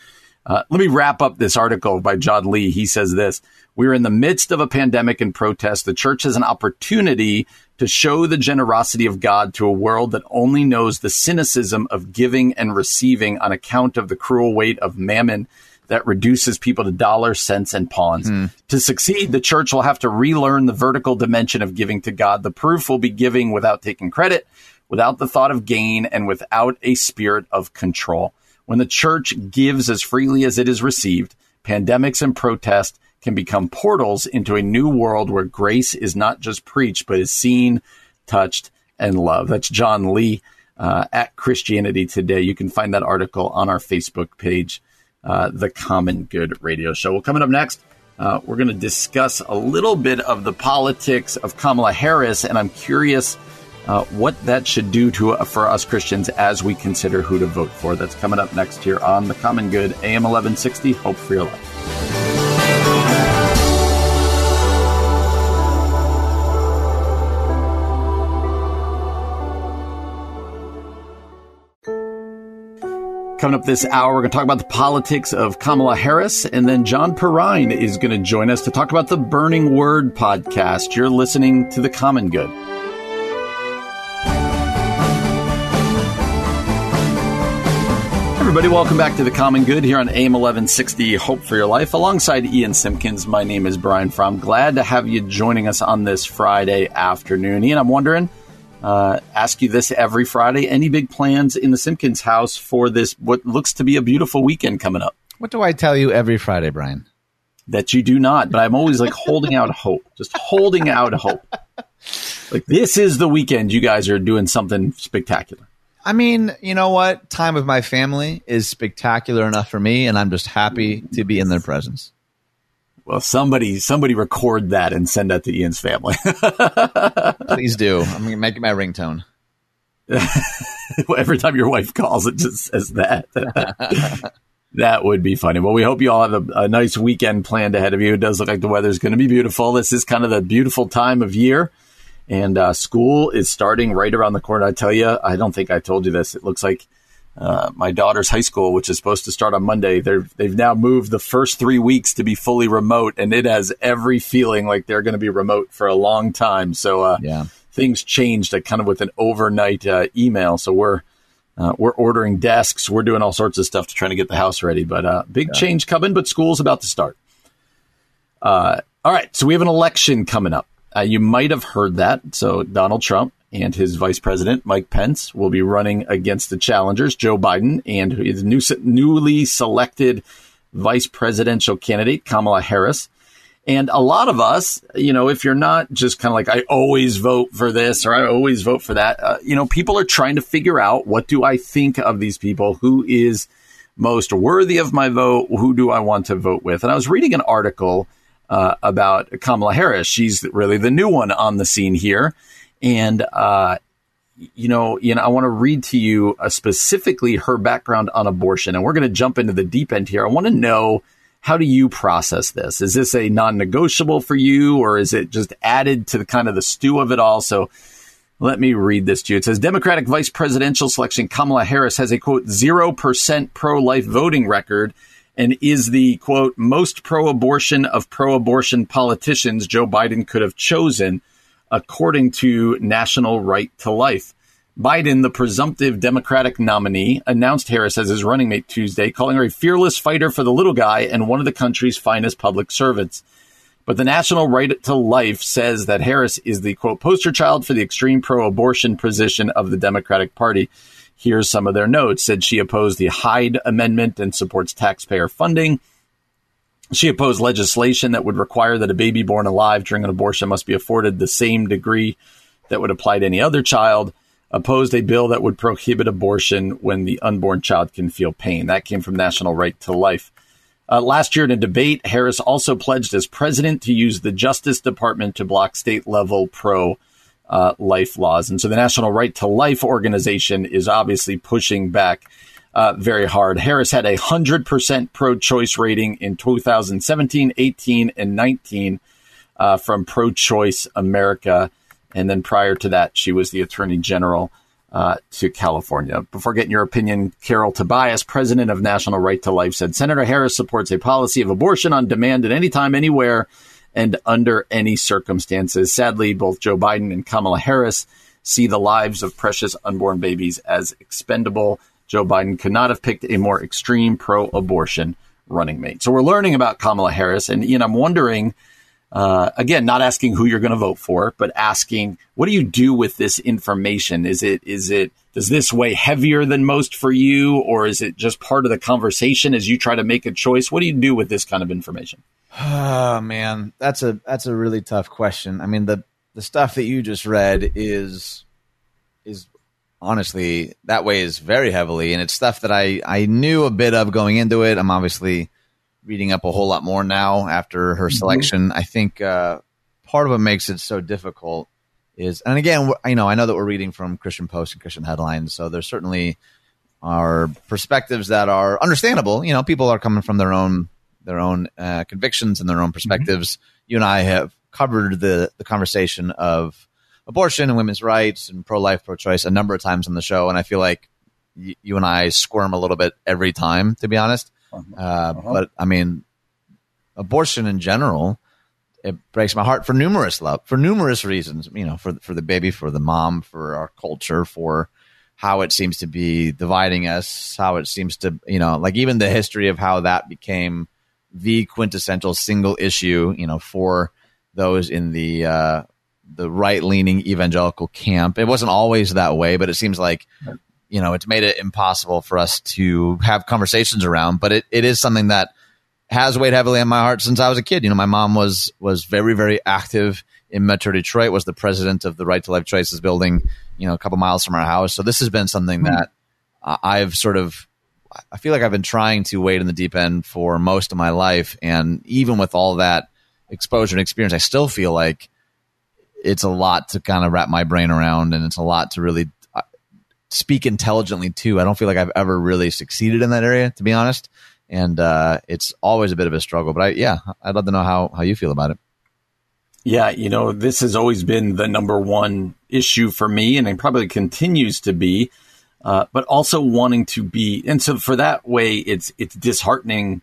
Uh, let me wrap up this article by John Lee. He says this We're in the midst of a pandemic and protest. The church has an opportunity to show the generosity of God to a world that only knows the cynicism of giving and receiving on account of the cruel weight of mammon that reduces people to dollars, cents, and pawns. Mm. To succeed, the church will have to relearn the vertical dimension of giving to God. The proof will be giving without taking credit, without the thought of gain, and without a spirit of control. When the church gives as freely as it is received, pandemics and protest can become portals into a new world where grace is not just preached, but is seen, touched, and loved. That's John Lee uh, at Christianity Today. You can find that article on our Facebook page, uh, The Common Good Radio Show. Well, coming up next, uh, we're going to discuss a little bit of the politics of Kamala Harris, and I'm curious uh, what that should do to uh, for us Christians as we consider who to vote for. That's coming up next here on the Common Good, AM 1160. Hope for your life. Coming up this hour, we're going to talk about the politics of Kamala Harris, and then John Perrine is going to join us to talk about the Burning Word podcast. You're listening to The Common Good. Everybody. Welcome back to the Common Good here on AM 1160 Hope for Your Life. Alongside Ian Simpkins, my name is Brian Fromm. Glad to have you joining us on this Friday afternoon. Ian, I'm wondering, uh, ask you this every Friday. Any big plans in the Simpkins house for this, what looks to be a beautiful weekend coming up? What do I tell you every Friday, Brian? That you do not, but I'm always like holding out hope, just holding out hope. Like this is the weekend you guys are doing something spectacular. I mean, you know what? Time with my family is spectacular enough for me, and I'm just happy to be in their presence. Well, somebody somebody record that and send that to Ian's family. Please do. I'm gonna make it my ringtone. Every time your wife calls, it just says that. that would be funny. Well, we hope you all have a, a nice weekend planned ahead of you. It does look like the weather's going to be beautiful. This is kind of the beautiful time of year and uh, school is starting right around the corner. I tell you, I don't think I told you this. It looks like uh, my daughter's high school, which is supposed to start on Monday, they've they've now moved the first three weeks to be fully remote, and it has every feeling like they're going to be remote for a long time. So uh, yeah. things changed uh, kind of with an overnight uh, email. So we're uh, we're ordering desks, we're doing all sorts of stuff to try to get the house ready. But big yeah. change coming, but school's about to start. all right, so we have an election coming up. Uh, you might have heard that. So Donald Trump and his vice president, Mike Pence, will be running against the challengers, Joe Biden and his new, newly selected vice presidential candidate, Kamala Harris. And a lot of us, you know, if you're not just kind of like, I always vote for this or I always vote for that, uh, you know, people are trying to figure out what do I think of these people? Who is most worthy of my vote? Who do I want to vote with? And I was reading an article uh, about Kamala Harris. She's really the new one on the scene here. And, uh, you know, you know, I want to read to you uh, specifically her background on abortion, and we're going to jump into the deep end here. I want to know how do you process this? Is this a non-negotiable for you, or is it just added to the kind of the stew of it all? So, let me read this to you. It says Democratic vice presidential selection Kamala Harris has a quote zero percent pro-life voting record and is the quote most pro-abortion of pro-abortion politicians Joe Biden could have chosen according to National Right to Life. Biden, the presumptive Democratic nominee, announced Harris as his running mate Tuesday, calling her a fearless fighter for the little guy and one of the country's finest public servants. But the National Right to Life says that Harris is the quote poster child for the extreme pro abortion position of the Democratic Party. Here's some of their notes. Said she opposed the Hyde Amendment and supports taxpayer funding. She opposed legislation that would require that a baby born alive during an abortion must be afforded the same degree that would apply to any other child. Opposed a bill that would prohibit abortion when the unborn child can feel pain. That came from National Right to Life. Uh, last year in a debate, Harris also pledged as president to use the Justice Department to block state level pro uh, life laws. And so the National Right to Life organization is obviously pushing back uh, very hard. Harris had a 100% pro choice rating in 2017, 18, and 19 uh, from Pro Choice America. And then prior to that, she was the attorney general uh, to California. Before getting your opinion, Carol Tobias, president of National Right to Life, said Senator Harris supports a policy of abortion on demand at any time, anywhere, and under any circumstances. Sadly, both Joe Biden and Kamala Harris see the lives of precious unborn babies as expendable. Joe Biden could not have picked a more extreme pro abortion running mate. So we're learning about Kamala Harris. And Ian, I'm wondering, uh, again, not asking who you're going to vote for, but asking, what do you do with this information? Is it, is it, does this weigh heavier than most for you? Or is it just part of the conversation as you try to make a choice? What do you do with this kind of information? Oh man, that's a, that's a really tough question. I mean, the, the stuff that you just read is, is honestly that weighs very heavily and it's stuff that I, I knew a bit of going into it. I'm obviously reading up a whole lot more now after her mm-hmm. selection. Mm-hmm. I think uh, part of what makes it so difficult is, and again, you know, I know that we're reading from Christian Post and Christian headlines, so there certainly are perspectives that are understandable. You know, people are coming from their own their own uh, convictions and their own mm-hmm. perspectives. Mm-hmm. You and I have covered the the conversation of abortion and women's rights and pro life, pro choice a number of times on the show, and I feel like y- you and I squirm a little bit every time, to be honest. Uh-huh. Uh, uh-huh. But I mean, abortion in general, it breaks my heart for numerous love for numerous reasons. You know, for for the baby, for the mom, for our culture, for how it seems to be dividing us, how it seems to, you know, like even the history of how that became the quintessential single issue, you know, for those in the uh, the right leaning evangelical camp. It wasn't always that way, but it seems like you know, it's made it impossible for us to have conversations around, but it, it is something that has weighed heavily on my heart since I was a kid. You know, my mom was, was very, very active in Metro Detroit, was the president of the Right to Life Choices building, you know, a couple miles from our house. So this has been something that I've sort of, I feel like I've been trying to wade in the deep end for most of my life. And even with all that exposure and experience, I still feel like it's a lot to kind of wrap my brain around and it's a lot to really speak intelligently too. I don't feel like I've ever really succeeded in that area, to be honest. And uh, it's always a bit of a struggle. But I, yeah, I'd love to know how how you feel about it. Yeah, you know, this has always been the number one issue for me, and it probably continues to be. Uh, but also wanting to be, and so for that way, it's it's disheartening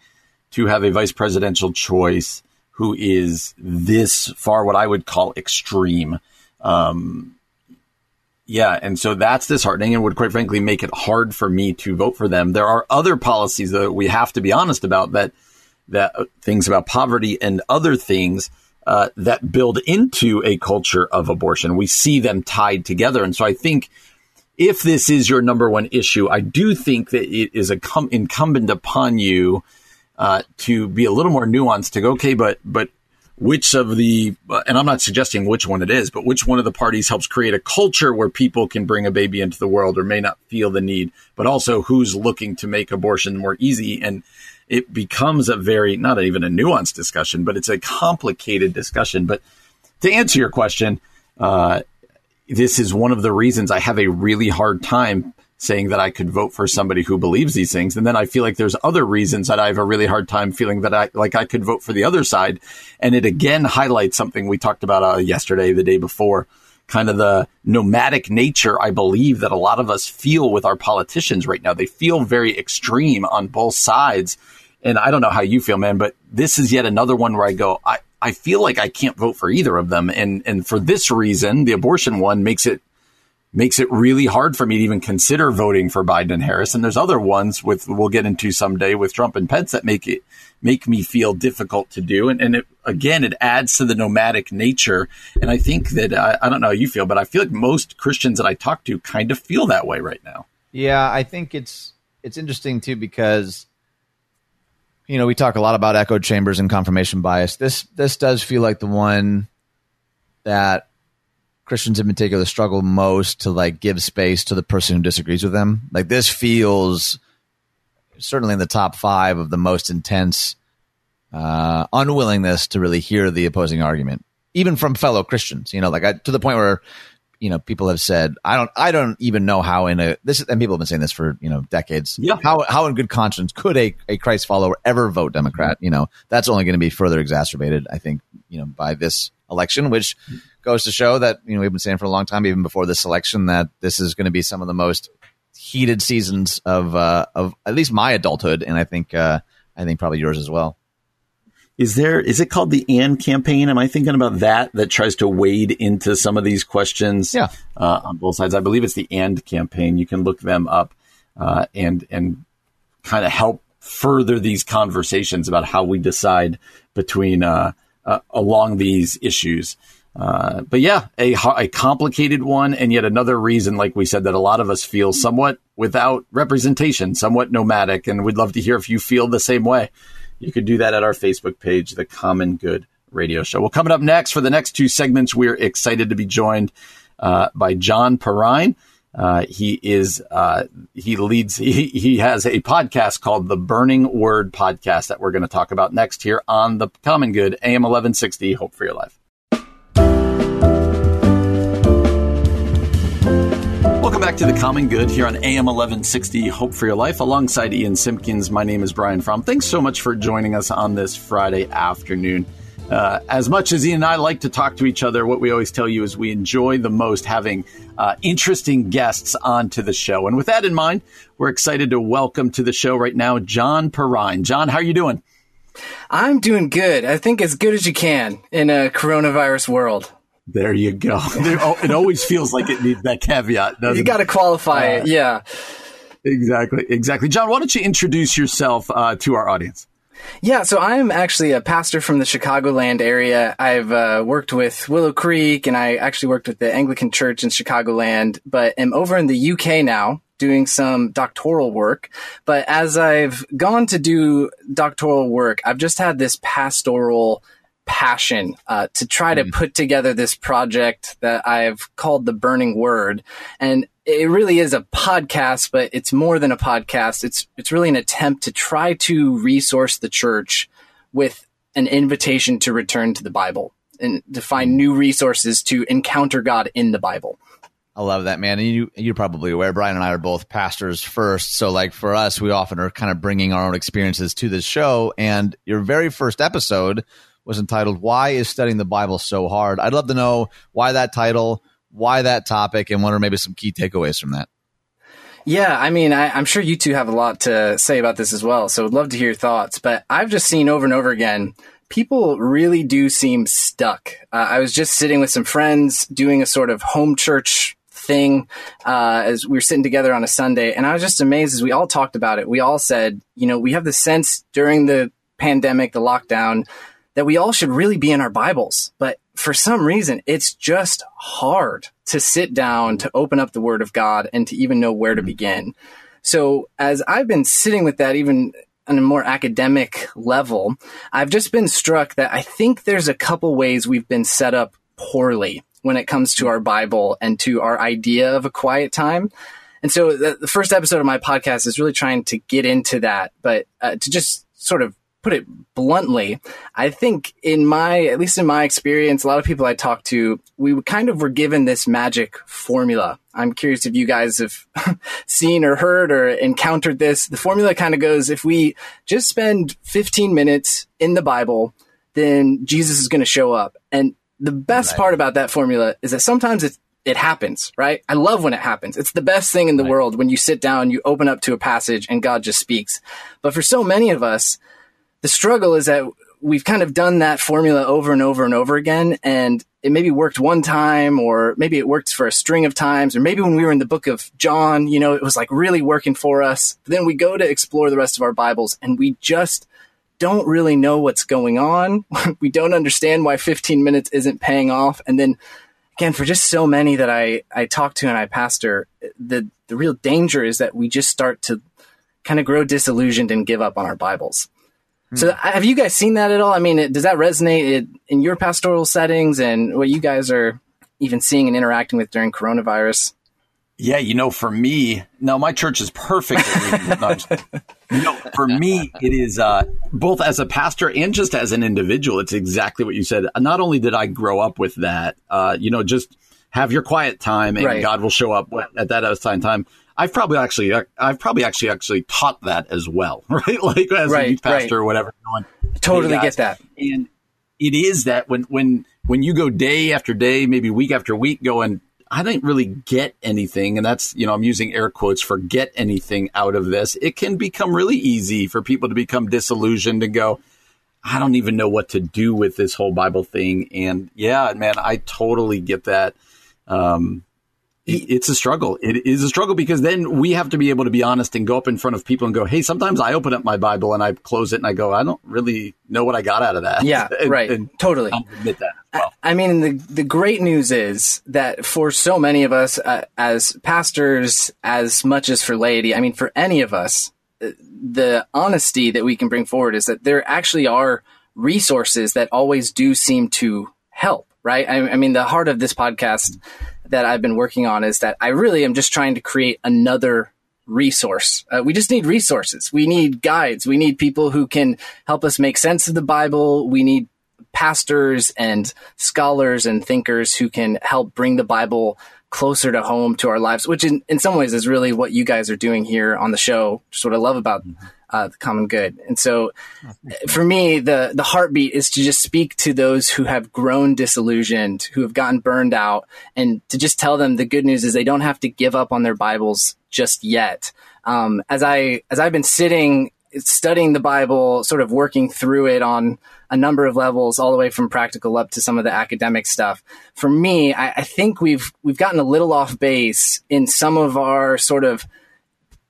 to have a vice presidential choice who is this far what I would call extreme. Um, yeah, and so that's disheartening and would quite frankly make it hard for me to vote for them. There are other policies that we have to be honest about that that uh, things about poverty and other things uh, that build into a culture of abortion. We see them tied together. And so I think if this is your number one issue, I do think that it is a com- incumbent upon you uh, to be a little more nuanced to go, okay, but, but which of the, uh, and I'm not suggesting which one it is, but which one of the parties helps create a culture where people can bring a baby into the world or may not feel the need, but also who's looking to make abortion more easy. And it becomes a very, not even a nuanced discussion, but it's a complicated discussion. But to answer your question, uh, this is one of the reasons I have a really hard time saying that I could vote for somebody who believes these things. And then I feel like there's other reasons that I have a really hard time feeling that I, like I could vote for the other side. And it again highlights something we talked about uh, yesterday, the day before, kind of the nomadic nature I believe that a lot of us feel with our politicians right now. They feel very extreme on both sides. And I don't know how you feel, man, but this is yet another one where I go, I, I feel like I can't vote for either of them. And, and for this reason, the abortion one makes it, makes it really hard for me to even consider voting for Biden and Harris. And there's other ones with, we'll get into someday with Trump and Pence that make it, make me feel difficult to do. And, and it, again, it adds to the nomadic nature. And I think that, I, I don't know how you feel, but I feel like most Christians that I talk to kind of feel that way right now. Yeah, I think it's, it's interesting too because you know, we talk a lot about echo chambers and confirmation bias. This this does feel like the one that Christians in particular struggle most to like give space to the person who disagrees with them. Like this feels certainly in the top five of the most intense uh, unwillingness to really hear the opposing argument, even from fellow Christians. You know, like I, to the point where you know, people have said, I don't, I don't even know how in a this, and people have been saying this for you know decades. Yeah. How how in good conscience could a, a Christ follower ever vote Democrat? You know, that's only going to be further exacerbated, I think, you know, by this election, which goes to show that you know we've been saying for a long time, even before this election, that this is going to be some of the most heated seasons of uh, of at least my adulthood, and I think uh, I think probably yours as well. Is there is it called the AND campaign? Am I thinking about that that tries to wade into some of these questions? Yeah. Uh, on both sides, I believe it's the AND campaign. You can look them up uh, and and kind of help further these conversations about how we decide between uh, uh along these issues. Uh, but yeah, a, a complicated one, and yet another reason, like we said, that a lot of us feel somewhat without representation, somewhat nomadic, and we'd love to hear if you feel the same way you could do that at our Facebook page, The Common Good Radio Show. Well, coming up next for the next two segments, we're excited to be joined uh, by John Perrine. Uh, he is uh, he leads he, he has a podcast called the Burning Word Podcast that we're going to talk about next here on the Common Good AM 1160 Hope for Your Life. Welcome back to the Common Good here on AM 1160 Hope for Your Life alongside Ian Simpkins. My name is Brian Fromm. Thanks so much for joining us on this Friday afternoon. Uh, as much as Ian and I like to talk to each other, what we always tell you is we enjoy the most having uh, interesting guests onto the show. And with that in mind, we're excited to welcome to the show right now John Perrine. John, how are you doing? I'm doing good. I think as good as you can in a coronavirus world. There you go. it always feels like it needs that caveat. you got to qualify uh, it. Yeah. Exactly. Exactly. John, why don't you introduce yourself uh, to our audience? Yeah, so I'm actually a pastor from the Chicagoland area. I've uh, worked with Willow Creek and I actually worked with the Anglican Church in Chicagoland, but am over in the UK now doing some doctoral work. But as I've gone to do doctoral work, I've just had this pastoral passion uh, to try mm. to put together this project that I've called the Burning Word, and it really is a podcast, but it's more than a podcast. It's it's really an attempt to try to resource the church with an invitation to return to the Bible and to find mm. new resources to encounter God in the Bible. I love that, man. And you, you're probably aware, Brian and I are both pastors first. So, like for us, we often are kind of bringing our own experiences to this show. And your very first episode was entitled "Why is Studying the Bible So Hard?" I'd love to know why that title, why that topic, and what are maybe some key takeaways from that. Yeah, I mean, I, am sure you two have a lot to say about this as well, so I'd love to hear your thoughts. But I've just seen over and over again, people really do seem stuck. Uh, I was just sitting with some friends doing a sort of home church thing uh, as we were sitting together on a Sunday, and I was just amazed as we all talked about it. We all said, you know, we have the sense during the pandemic, the lockdown, that we all should really be in our Bibles. But for some reason, it's just hard to sit down, to open up the Word of God, and to even know where to begin. So as I've been sitting with that, even on a more academic level, I've just been struck that I think there's a couple ways we've been set up poorly when it comes to our Bible and to our idea of a quiet time. And so the, the first episode of my podcast is really trying to get into that, but uh, to just sort of put it bluntly, I think in my, at least in my experience, a lot of people I talk to, we kind of were given this magic formula. I'm curious if you guys have seen or heard or encountered this. The formula kind of goes, if we just spend 15 minutes in the Bible, then Jesus is going to show up. And the best right. part about that formula is that sometimes it it happens, right? I love when it happens. It's the best thing in the right. world when you sit down, you open up to a passage and God just speaks. But for so many of us, the struggle is that we've kind of done that formula over and over and over again. And it maybe worked one time, or maybe it worked for a string of times, or maybe when we were in the book of John, you know, it was like really working for us. But then we go to explore the rest of our Bibles and we just don't really know what's going on. we don't understand why 15 minutes isn't paying off. And then again, for just so many that I, I talk to and I pastor, the, the real danger is that we just start to kind of grow disillusioned and give up on our Bibles. So have you guys seen that at all? I mean, does that resonate in your pastoral settings and what you guys are even seeing and interacting with during coronavirus? Yeah, you know, for me, no, my church is perfect. you know, for me, it is uh, both as a pastor and just as an individual. It's exactly what you said. Not only did I grow up with that, uh, you know, just have your quiet time and right. God will show up at that assigned time. I've probably actually, I've probably actually actually taught that as well, right? Like as right, a youth pastor right. or whatever. Going, totally hey get that. And it is that when when when you go day after day, maybe week after week, going, I didn't really get anything, and that's you know I'm using air quotes for get anything out of this. It can become really easy for people to become disillusioned and go, I don't even know what to do with this whole Bible thing. And yeah, man, I totally get that. Um, it's a struggle. It is a struggle because then we have to be able to be honest and go up in front of people and go, "Hey, sometimes I open up my Bible and I close it and I go, I don't really know what I got out of that." Yeah, and, right. And totally. I'll admit that. Well. I mean, the the great news is that for so many of us uh, as pastors, as much as for laity, I mean, for any of us, uh, the honesty that we can bring forward is that there actually are resources that always do seem to help. Right. I, I mean, the heart of this podcast that I've been working on is that I really am just trying to create another resource. Uh, we just need resources. We need guides. We need people who can help us make sense of the Bible. We need pastors and scholars and thinkers who can help bring the Bible closer to home to our lives, which in, in some ways is really what you guys are doing here on the show. Just what I love about mm-hmm uh, the common good. And so, for me, the the heartbeat is to just speak to those who have grown disillusioned, who have gotten burned out, and to just tell them the good news is they don't have to give up on their Bibles just yet. Um, as I as I've been sitting studying the Bible, sort of working through it on a number of levels, all the way from practical up to some of the academic stuff. For me, I, I think we've we've gotten a little off base in some of our sort of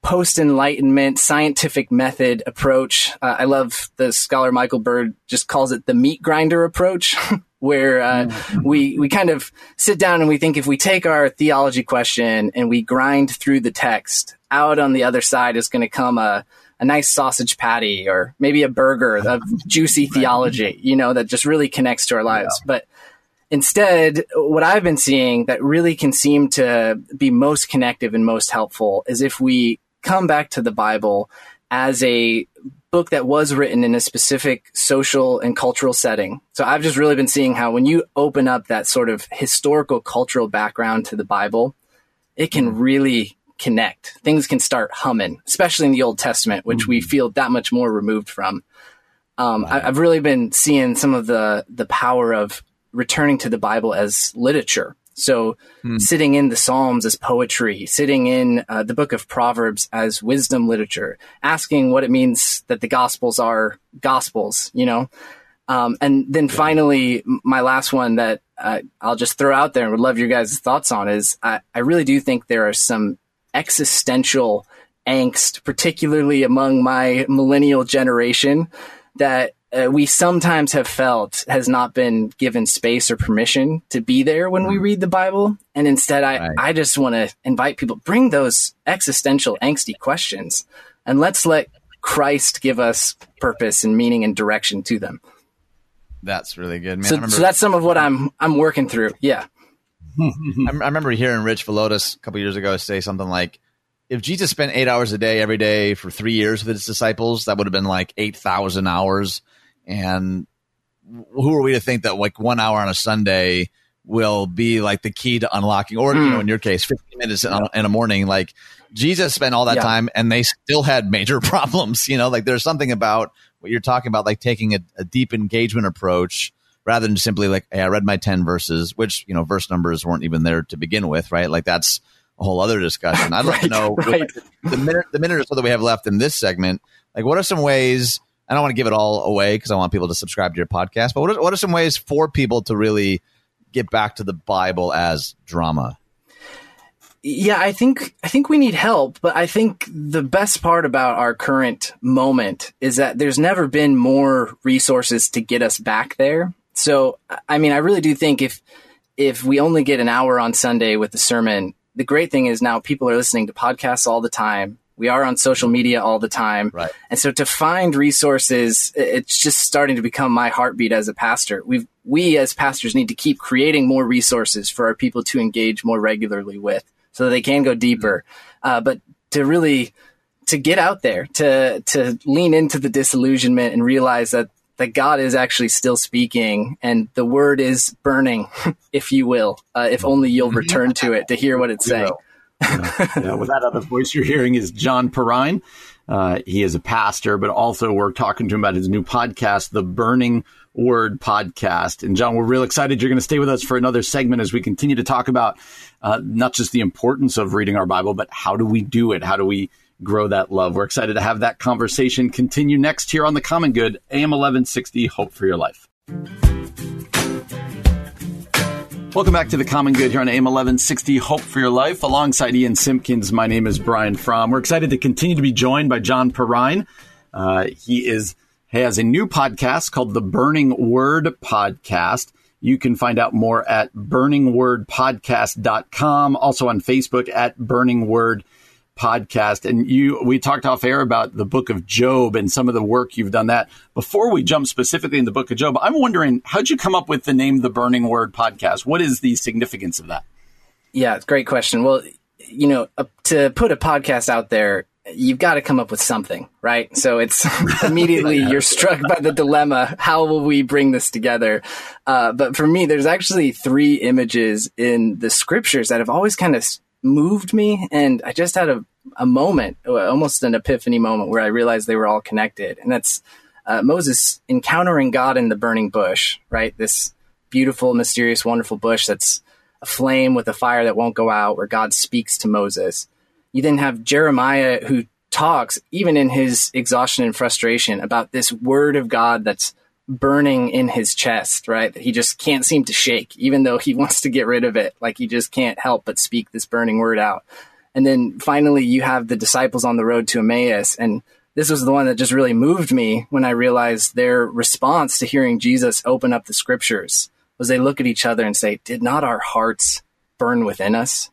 post enlightenment scientific method approach. Uh, I love the scholar Michael Bird just calls it the meat grinder approach, where uh, mm-hmm. we we kind of sit down and we think if we take our theology question and we grind through the text, out on the other side is going to come a a nice sausage patty or maybe a burger of juicy theology, you know, that just really connects to our lives. Yeah. But Instead, what I've been seeing that really can seem to be most connective and most helpful is if we come back to the Bible as a book that was written in a specific social and cultural setting. So I've just really been seeing how when you open up that sort of historical cultural background to the Bible, it can mm-hmm. really connect. Things can start humming, especially in the Old Testament, which mm-hmm. we feel that much more removed from. Um, wow. I, have really been seeing some of the the power of returning to the Bible as literature. So hmm. sitting in the Psalms as poetry, sitting in uh, the book of Proverbs as wisdom literature, asking what it means that the Gospels are Gospels, you know? Um, and then finally, my last one that uh, I'll just throw out there and would love your guys' thoughts on is I, I really do think there are some existential angst, particularly among my millennial generation, that uh, we sometimes have felt has not been given space or permission to be there when we read the Bible. And instead, I, Right. I just want to invite people, bring those existential, angsty questions and let's let Christ give us purpose and meaning and direction to them. That's really good, man. So, so that's some of what I'm, I'm working through. Yeah. I I remember hearing Rich Villodas a couple years ago say something like, if Jesus spent eight hours a day every day for three years with his disciples, that would have been like 8,000 hours. And who are we to think that like one hour on a Sunday will be like the key to unlocking, or, you know, hmm. in your case, 15 minutes in, a- in a morning? Like Jesus spent all that Yeah. time and they still had major problems. You know, like there's something about what you're talking about, like taking a, a deep engagement approach rather than simply like, hey, I read my 10 verses, which, you know, verse numbers weren't even there to begin with, right? Like that's a whole other discussion. I'd love to Right, know right. the minute, the minute or so that we have left in this segment, like what are some ways, I don't want to give it all away because I want people to subscribe to your podcast, but what are, what are some ways for people to really get back to the Bible as drama? Yeah, I think I think we need help, but I think the best part about our current moment is that there's never been more resources to get us back there. So, I mean, I really do think if if we only get an hour on Sunday with the sermon, the great thing is now people are listening to podcasts all the time. We are on social media all the time. Right. And so to find resources, it's just starting to become my heartbeat as a pastor. We we as pastors need to keep creating more resources for our people to engage more regularly with so that they can go deeper. Uh, but to really to get out there, to to lean into the disillusionment and realize that that God is actually still speaking and the word is burning, if you will, uh, if only you'll return to it to hear what it's saying. well, that other voice you're hearing is John Perrine. Uh, he is a pastor, but also we're talking to him about his new podcast, the Burning Word Podcast. And John, we're real excited you're going to stay with us for another segment as we continue to talk about uh, not just the importance of reading our Bible, but how do we do it? How do we grow that love? We're excited to have that conversation continue next here on the Common Good, AM 1160, Hope for Your Life. Welcome back to the Common Good here on AM 1160 Hope for Your Life. Alongside Ian Simpkins, my name is Brian Fromm. We're excited to continue to be joined by John Perrine. Uh, he is has a new podcast called the Burning Word Podcast. You can find out more at burningwordpodcast.com, also on Facebook at Burning Word podcast and you we talked off air about the book of job and some of the work you've done that before we jump specifically in the book of job i'm wondering how'd you come up with the name the burning word podcast what is the significance of that Yeah, it's a great question. Well, you know, uh, to put a podcast out there, you've got to come up with something, right? So it's immediately you're struck by the dilemma. How will we bring this together? Uh, but for me, there's actually three images in the scriptures that have always kind of moved me. And I just had a, a moment, uh, almost an epiphany moment where I realized they were all connected. And that's uh, Moses encountering God in the burning bush, right? This beautiful, mysterious, wonderful bush that's a flame with a fire that won't go out, where God speaks to Moses. You then have Jeremiah who talks, even in his exhaustion and frustration, about this word of God that's burning in his chest, right? That he just can't seem to shake, even though he wants to get rid of it. Like he just can't help but speak this burning word out. And then finally, you have the disciples on the road to Emmaus. And this was the one that just really moved me when I realized their response to hearing Jesus open up the scriptures was they look at each other and say, Did not our hearts burn within us?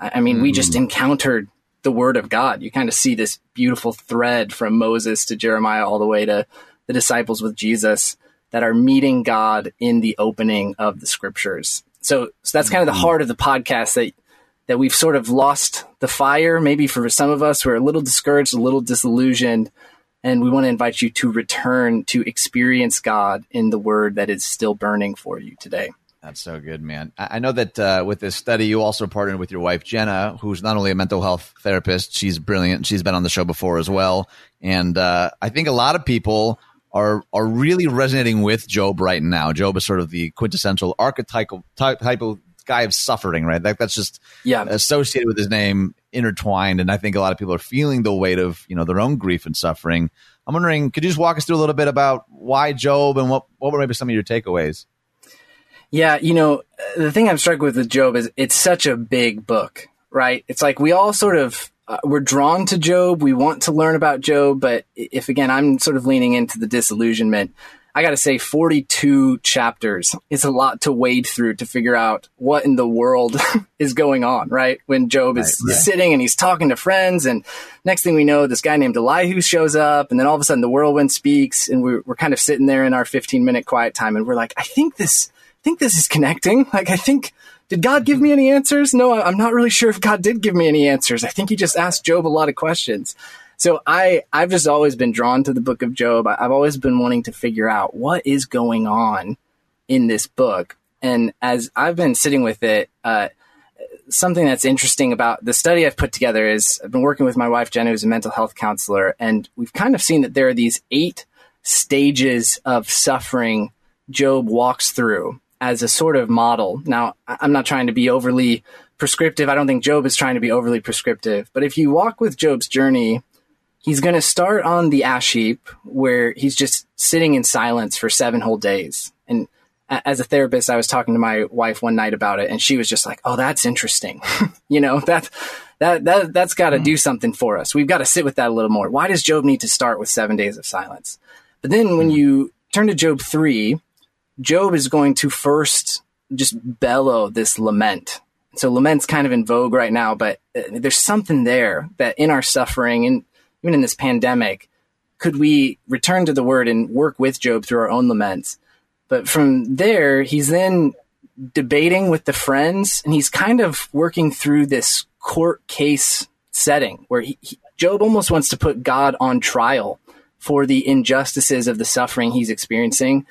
I I mean, we just mm-hmm. encountered the word of God. You kind of see this beautiful thread from Moses to Jeremiah all the way to the disciples with Jesus that are meeting God in the opening of the scriptures. So, so that's kind of the heart of the podcast that that we've sort of lost the fire. Maybe for some of us, we're a little discouraged, a little disillusioned, and we want to invite you to return to experience God in the word that is still burning for you today. That's so good, man. I I know that uh, with this study, you also partnered with your wife, Jenna, who's not only a mental health therapist, she's brilliant. She's been on the show before as well. And uh, I think a lot of people are are really resonating with Job right now. Job is sort of the quintessential archetypal type, type of guy of suffering, right? Like that's just Yeah. associated with his name, intertwined. And I think a lot of people are feeling the weight of you know their own grief and suffering. I'm wondering, could you just walk us through a little bit about why Job and what what were maybe some of your takeaways? Yeah, you know, the thing I'm struck with with Job is it's such a big book, right? It's like we all sort of uh, we're drawn to Job. We want to learn about Job, but if again, I'm sort of leaning into the disillusionment. I got to say, 42 chapters is a lot to wade through to figure out what in the world is going on, right? When Job is right, sitting and he's talking to friends, and next thing we know, this guy named Elihu shows up, and then all of a sudden the whirlwind speaks, and we're, we're kind of sitting there in our 15 minute quiet time, and we're like, I think this, I think this is connecting. Like, I think, did God give me any answers? No, I'm not really sure if God did give me any answers. I think he just asked Job a lot of questions. So I, I've just always been drawn to the book of Job. I've always been wanting to figure out what is going on in this book. And as I've been sitting with it, uh, something that's interesting about the study I've put together is I've been working with my wife, Jenna, who's a mental health counselor, and we've kind of seen that there are these eight stages of suffering Job walks through as a sort of model. Now, I'm not trying to be overly prescriptive. I don't think Job is trying to be overly prescriptive. But if you walk with Job's journey, he's going to start on the ash heap where he's just sitting in silence for seven whole days. And as a therapist, I was talking to my wife one night about it, and she was just like, "Oh, that's interesting. you know that that that that's got to mm-hmm. do something for us. We've got to sit with that a little more. Why does Job need to start with seven days of silence?" But then when mm-hmm. you turn to Job three, Job is going to first just bellow this lament. So lament's kind of in vogue right now, but uh, there's something there that in our suffering and even in this pandemic, could we return to the word and work with Job through our own laments? But from there, he's then debating with the friends and he's kind of working through this court case setting where he, he, Job almost wants to put God on trial for the injustices of the suffering he's experiencing.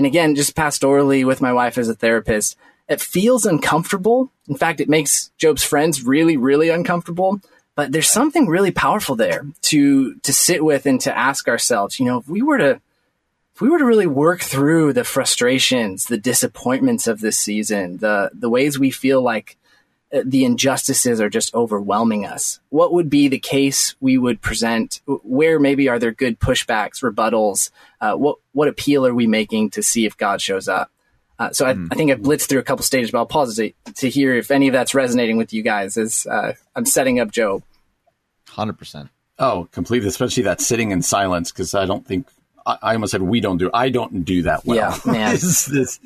And again, just pastorally with my wife as a therapist, it feels uncomfortable. In fact, it makes Job's friends really, really uncomfortable but there's something really powerful there to to sit with and to ask ourselves you know if we were to if we were to really work through the frustrations the disappointments of this season the the ways we feel like the injustices are just overwhelming us what would be the case we would present where maybe are there good pushbacks rebuttals uh, what what appeal are we making to see if god shows up uh, so I, mm. I, think I've blitzed through a couple stages, but I'll pause to, to hear if any of that's resonating with you guys as uh, I'm setting up Job. Hundred percent. Oh, completely. Especially that sitting in silence because I don't think I, I, almost said we don't do. I don't do that well. Yeah, man. this, this,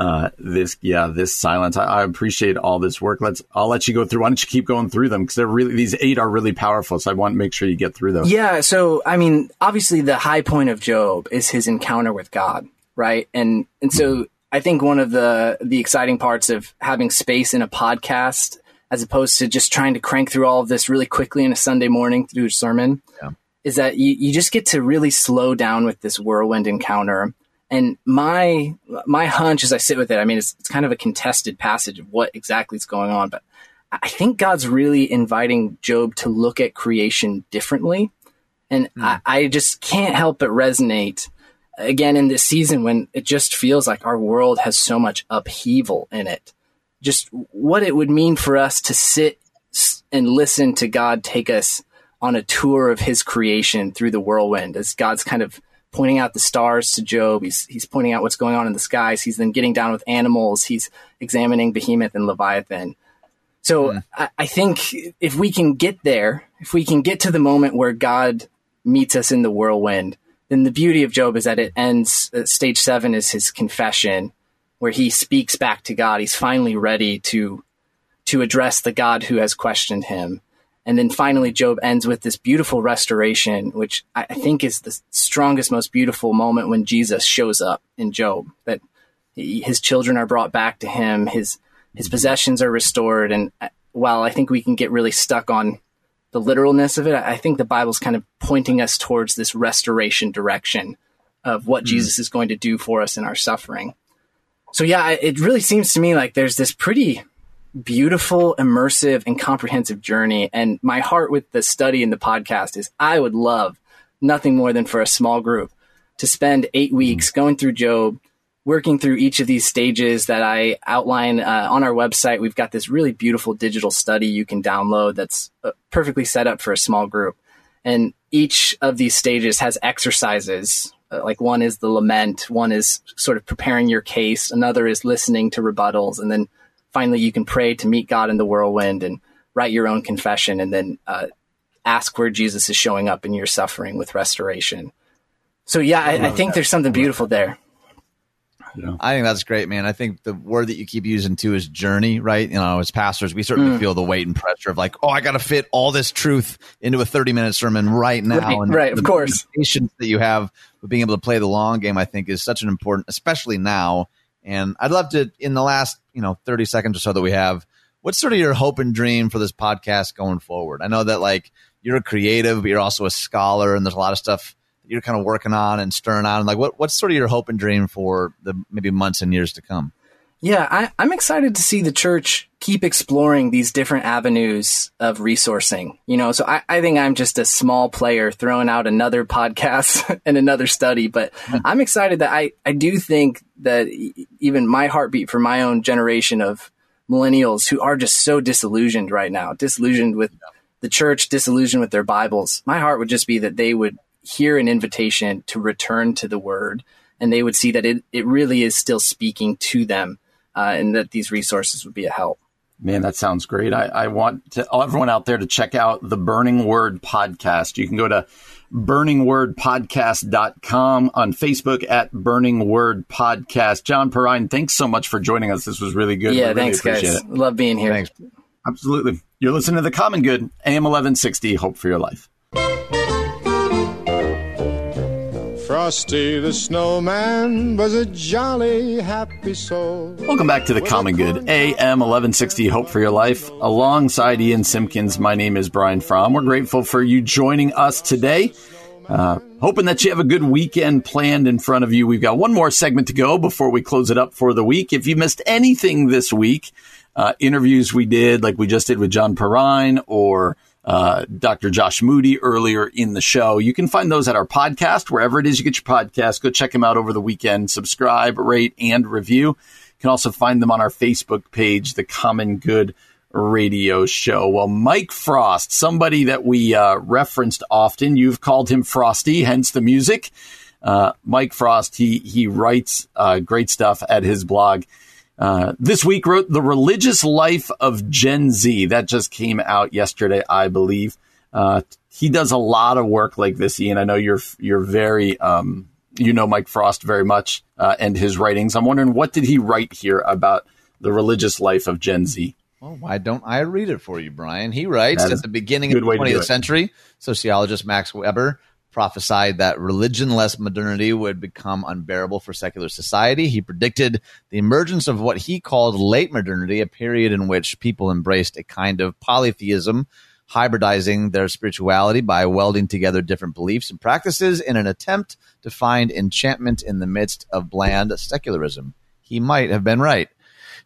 uh, this, yeah, this silence. I, I, appreciate all this work. Let's. I'll let you go through. Why don't you keep going through them because they're really these eight are really powerful. So I want to make sure you get through those. Yeah. So I mean, obviously, the high point of Job is his encounter with God, right? And and so. I think one of the the exciting parts of having space in a podcast as opposed to just trying to crank through all of this really quickly in a Sunday morning through a sermon, yeah. is that you, you just get to really slow down with this whirlwind encounter. And my my hunch as I sit with it, I mean, it's, it's kind of a contested passage of what exactly is going on, but I think God's really inviting Job to look at creation differently. And mm. I, I just can't help but resonate again in this season when it just feels like our world has so much upheaval in it just what it would mean for us to sit and listen to God take us on a tour of his creation through the whirlwind as God's kind of pointing out the stars to Job. He's, he's pointing out what's going on in the skies. He's then getting down with animals. He's examining Behemoth and Leviathan. So mm. I, I think if we can get there, if we can get to the moment where God meets us in the whirlwind, then the beauty of Job is that it ends, uh, stage seven is his confession where he speaks back to God. He's finally ready to to address the God who has questioned him. And then finally, Job ends with this beautiful restoration, which I think is the strongest, most beautiful moment when Jesus shows up in Job. That his children are brought back to him, his his possessions are restored. And uh, while I think we can get really stuck on the literalness of it, I think the Bible's kind of pointing us towards this restoration direction of what mm. Jesus is going to do for us in our suffering. So yeah, it really seems to me like there's this pretty beautiful, immersive, and comprehensive journey. And my heart with the study and the podcast is I would love nothing more than for a small group to spend eight weeks going through Job, working through each of these stages that I outline uh, on our website. We've got this really beautiful digital study you can download that's uh, perfectly set up for a small group. And each of these stages has exercises uh, like one is the lament, one is sort of preparing your case, another is listening to rebuttals, and then finally you can pray to meet God in the whirlwind. And write your own confession and then uh, ask where Jesus is showing up in your suffering with restoration. So yeah, I, I think there's something beautiful there. I think that's great, man. I think the word that you keep using too is journey, right? You know, as pastors, we certainly mm. feel the weight and pressure of like, oh, I got to fit all this truth into a 30 minute sermon right now. Right, and right of course. Patience that you have with being able to play the long game, I think, is such an important, especially now. And I'd love to, in the last, you know, 30 seconds or so that we have, what's sort of your hope and dream for this podcast going forward? I know that like you're a creative, but you're also a scholar, and there's a lot of stuff you're kind of working on and stirring on? Like, what what's sort of your hope and dream for the maybe months and years to come? Yeah, I, I'm excited to see the church keep exploring these different avenues of resourcing. You know, so I, I think I'm just a small player throwing out another podcast and another study, but. I'm excited that I, I do think that even my heartbeat for my own generation of millennials who are just so disillusioned right now, disillusioned with the church, disillusioned with their Bibles. My heart would just be that they would hear an invitation to return to the word and they would see that it, it really is still speaking to them uh, and that these resources would be a help. Man, that sounds great. I, I want to, everyone out there to check out the Burning Word podcast. You can go to burningwordpodcast.com on Facebook at Burning Word Podcast. John Perrine, thanks so much for joining us. This was really good. Yeah, really thanks, guys. It. Love being here. Thanks. Absolutely. You're listening to The Common Good, AM 1160, Hope for Your Life. Frosty the Snowman was a jolly, happy soul. Welcome back to the Common Good, AM 1160 Hope for Your Life. Alongside Ian Simpkins, my name is Brian Fromm. We're grateful for you joining us today. Uh, hoping that you have a good weekend planned in front of you. We've got one more segment to go before we close it up for the week. If you missed anything this week, uh, interviews we did, like we just did with John Perrine or uh, Dr. Josh Moody earlier in the show. You can find those at our podcast, wherever it is you get your podcast. Go check them out over the weekend. Subscribe, rate, and review. You can also find them on our Facebook page, The Common Good Radio Show. Well, Mike Frost, somebody that we uh, referenced often, you've called him Frosty, hence the music. Uh, Mike Frost, he he writes uh, great stuff at his blog. Uh, this week wrote The Religious Life of Gen Z. That just came out yesterday, I believe. Uh, he does a lot of work like this, Ian. I know you're you're very um, you know Mike Frost very much uh, and his writings. I'm wondering what did he write here about the religious life of Gen Z? Well, why don't I read it for you, Brian? He writes at the beginning of the 20th century, sociologist Max Weber prophesied that religionless modernity would become unbearable for secular society. He predicted the emergence of what he called late modernity, a period in which people embraced a kind of polytheism, hybridizing their spirituality by welding together different beliefs and practices in an attempt to find enchantment in the midst of bland secularism. He might have been right.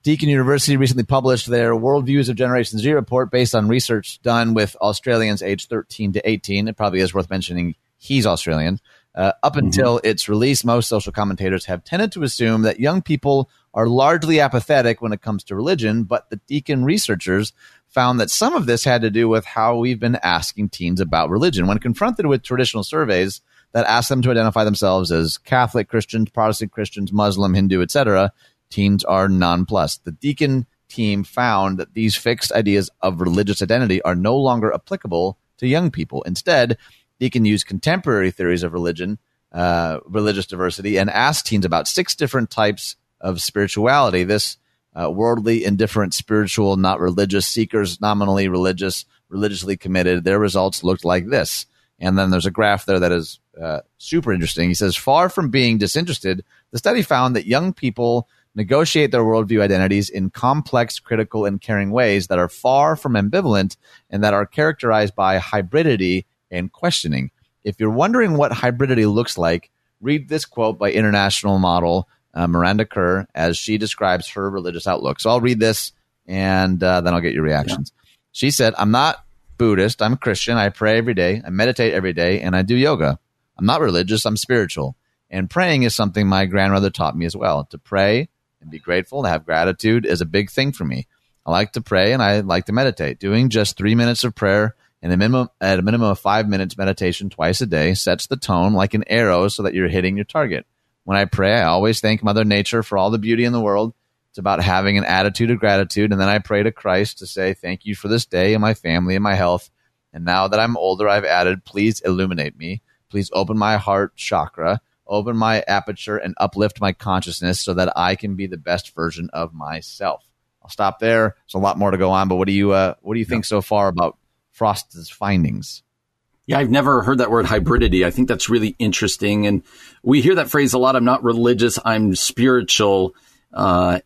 Deakin University recently published their Worldviews of Generation Z report based on research done with Australians aged 13 to 18. It probably is worth mentioning He's Australian. Uh, up mm-hmm. until its release, most social commentators have tended to assume that young people are largely apathetic when it comes to religion, but the Deakin researchers found that some of this had to do with how we've been asking teens about religion. When confronted with traditional surveys that ask them to identify themselves as Catholic Christians, Protestant Christians, Muslim, Hindu, etc., teens are nonplussed. The Deakin team found that these fixed ideas of religious identity are no longer applicable to young people. Instead, Deakin use contemporary theories of religion, uh, religious diversity, and ask teens about six different types of spirituality. This uh, worldly, indifferent, spiritual, not religious, seekers, nominally religious, religiously committed. Their results looked like this. And then there's a graph there that is uh, super interesting. He says, far from being disinterested, the study found that young people negotiate their worldview identities in complex, critical, and caring ways that are far from ambivalent and that are characterized by hybridity and questioning. If you're wondering what hybridity looks like, read this quote by international model uh, Miranda Kerr as she describes her religious outlook. So I'll read this and uh, then I'll get your reactions. Yeah. She said, I'm not Buddhist. I'm a Christian. I pray every day. I meditate every day and I do yoga. I'm not religious. I'm spiritual. And praying is something my grandmother taught me as well. To pray and be grateful to have gratitude is a big thing for me. I like to pray and I like to meditate. Doing just three minutes of prayer and a minimum at a minimum of five minutes meditation twice a day sets the tone like an arrow so that you're hitting your target. When I pray, I always thank Mother Nature for all the beauty in the world. It's about having an attitude of gratitude. And then I pray to Christ to say, Thank you for this day and my family and my health. And now that I'm older, I've added, Please illuminate me. Please open my heart chakra, open my aperture, and uplift my consciousness so that I can be the best version of myself. I'll stop there. There's a lot more to go on, but what do you uh, what do you think so far about Frost's findings? Yeah, I've never heard that word hybridity. I think that's really interesting. And we hear that phrase a lot. I'm not religious, I'm spiritual. Uh,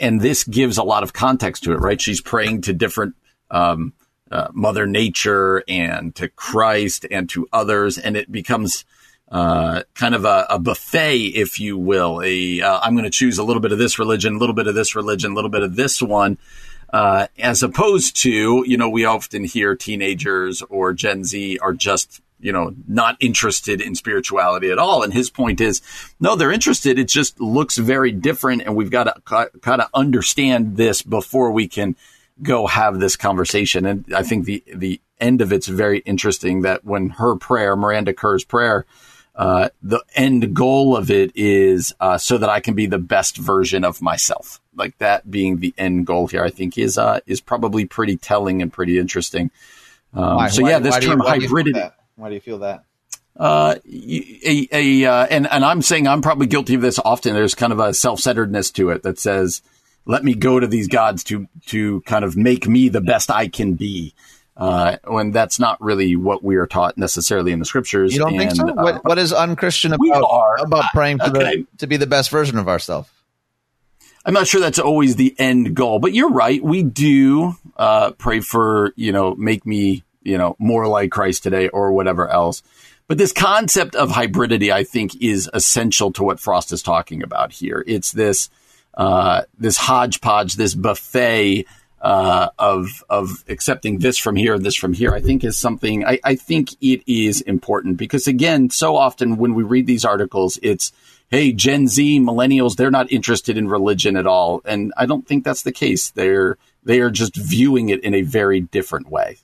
and this gives a lot of context to it, right? She's praying to different um, uh, Mother Nature and to Christ and to others, and it becomes uh, kind of a, a, buffet, if you will. A uh, I'm going to choose a little bit of this religion, a little bit of this religion, a little bit of this one, uh, as opposed to you know we often hear teenagers or Gen Z are just you know, not interested in spirituality at all. And his point is, no, they're interested. It just looks very different. And we've got to kind of understand this before we can go have this conversation. And I think the, the end of it's very interesting that when her prayer, Miranda Kerr's prayer, uh, the end goal of it is uh, so that I can be the best version of myself. Like that being the end goal here, I think is uh, is probably pretty telling and pretty interesting. Um, so yeah, this term hybridity. Why do you feel that? Uh, a, a uh, and and I'm saying I'm probably guilty of this often. There's kind of a self-centeredness to it that says, "Let me go to these gods to to kind of make me the best I can be." Uh, when that's not really what we are taught necessarily in the scriptures. You don't and, think so? what, uh, what is unchristian about about praying for okay. the, to be the best version of ourselves? I'm not sure that's always the end goal, but you're right. We do uh, pray for you know make me you know, more like Christ today or whatever else. But this concept of hybridity, I think, is essential to what Frost is talking about here. It's this uh, this hodgepodge, this buffet uh, of of accepting this from here and this from here. I think is something. I, I think it is important because again, so often when we read these articles, it's hey, Gen Z, millennials, they're not interested in religion at all, and I don't think that's the case. They're they are just viewing it in a very different way.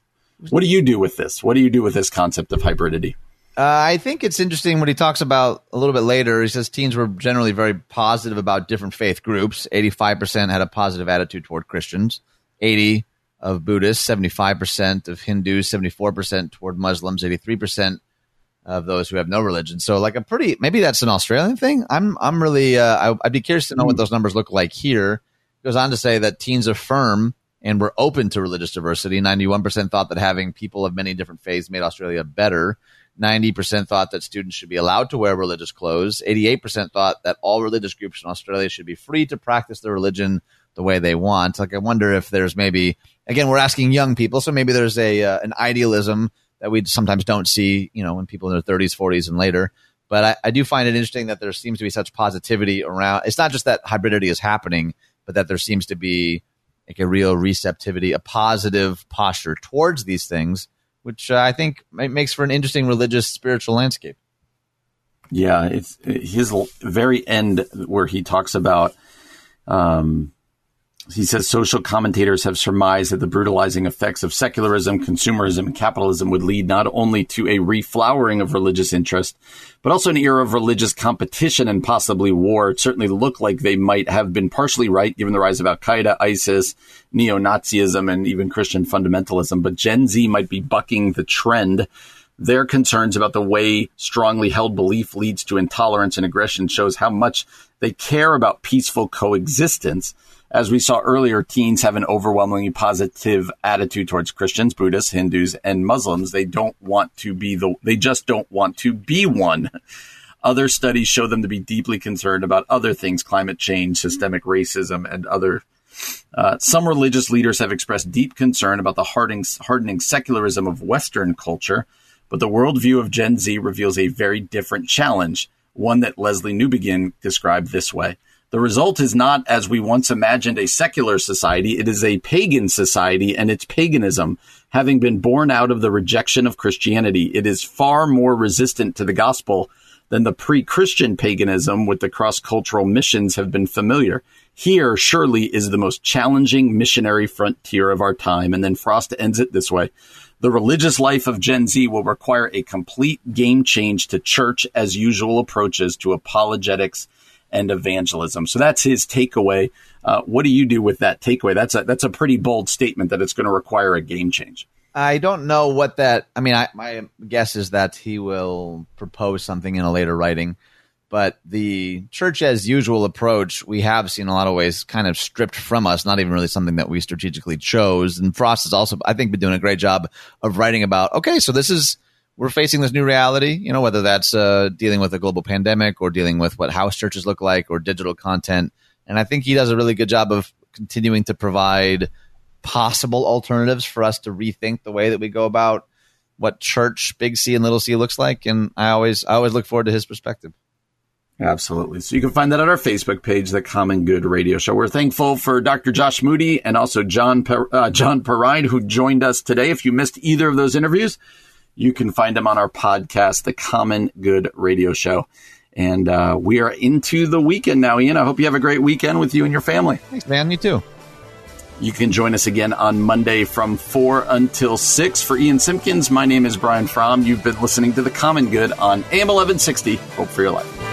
What do you do with this? What do you do with this concept of hybridity? Uh, I think it's interesting what he talks about a little bit later. He says teens were generally very positive about different faith groups. 85% had a positive attitude toward Christians, 80 of Buddhists, 75% of Hindus, 74% toward Muslims, 83% of those who have no religion. So like a pretty maybe that's an Australian thing. I'm I'm really uh, I, would be curious to know what hmm. those numbers look like here. He goes on to say that teens affirm and were open to religious diversity. 91% thought that having people of many different faiths made Australia better. 90% thought that students should be allowed to wear religious clothes. 88% thought that all religious groups in Australia should be free to practice their religion the way they want. Like, I wonder if there's maybe, again, we're asking young people, so maybe there's a, uh, an idealism that we sometimes don't see, you know, when people in their 30s, 40s, and later. But I, I do find it interesting that there seems to be such positivity around. It's not just that hybridity is happening, but that there seems to be like a real receptivity, a positive posture towards these things, which uh, I think makes for an interesting religious spiritual landscape. Yeah, it's his very end where he talks about um, he says social commentators have surmised that the brutalizing effects of secularism, consumerism, and capitalism would lead not only to a reflowering of religious interest, but also an era of religious competition and possibly war. It certainly looked like they might have been partially right, given the rise of Al Qaeda, ISIS, neo Nazism, and even Christian fundamentalism. But Gen Z might be bucking the trend. Their concerns about the way strongly held belief leads to intolerance and aggression shows how much they care about peaceful coexistence as we saw earlier, teens have an overwhelmingly positive attitude towards Christians, Buddhists, Hindus, and Muslims. They don't want to be the, they just don't want to be one. Other studies show them to be deeply concerned about other things, climate change, systemic racism, and other. Uh, some religious leaders have expressed deep concern about the hardening, hardening secularism of Western culture, but the worldview of Gen Z reveals a very different challenge, one that Lesslie Newbigin described this way. The result is not, as we once imagined, a secular society. It is a pagan society, and its paganism, having been born out of the rejection of Christianity, it is far more resistant to the gospel than the pre Christian paganism with the cross cultural missions have been familiar. Here, surely, is the most challenging missionary frontier of our time. And then Frost ends it this way. The religious life of Gen Z will require a complete game change to church as usual approaches to apologetics and evangelism. So that's his takeaway. Uh, what do you do with that takeaway? That's a that's a pretty bold statement that it's going to require a game change. I don't know what that. I mean, I, my guess is that he will propose something in a later writing, but the church as usual approach we have seen a lot of ways kind of stripped from us. Not even really something that we strategically chose. And Frost has also, I think, been doing a great job of writing about. Okay, so this is we're facing this new reality. You know, whether that's uh, dealing with a global pandemic or dealing with what house churches look like or digital content. And I think he does a really good job of continuing to provide possible alternatives for us to rethink the way that we go about what church big C and little C looks like. And I always I always look forward to his perspective. Absolutely. So you can find that on our Facebook page, The Common Good Radio Show. We're thankful for Dr. Josh Moody and also John uh, John Perrine, who joined us today. If you missed either of those interviews, you can find them on our podcast, The Common Good Radio Show. And uh, we are into the weekend now, Ian. I hope you have a great weekend with you and your family. Thanks, man. You too. You can join us again on Monday from 4 until 6. For Ian Simpkins, my name is Brian Fromm. You've been listening to The Common Good on AM 1160. Hope for your life.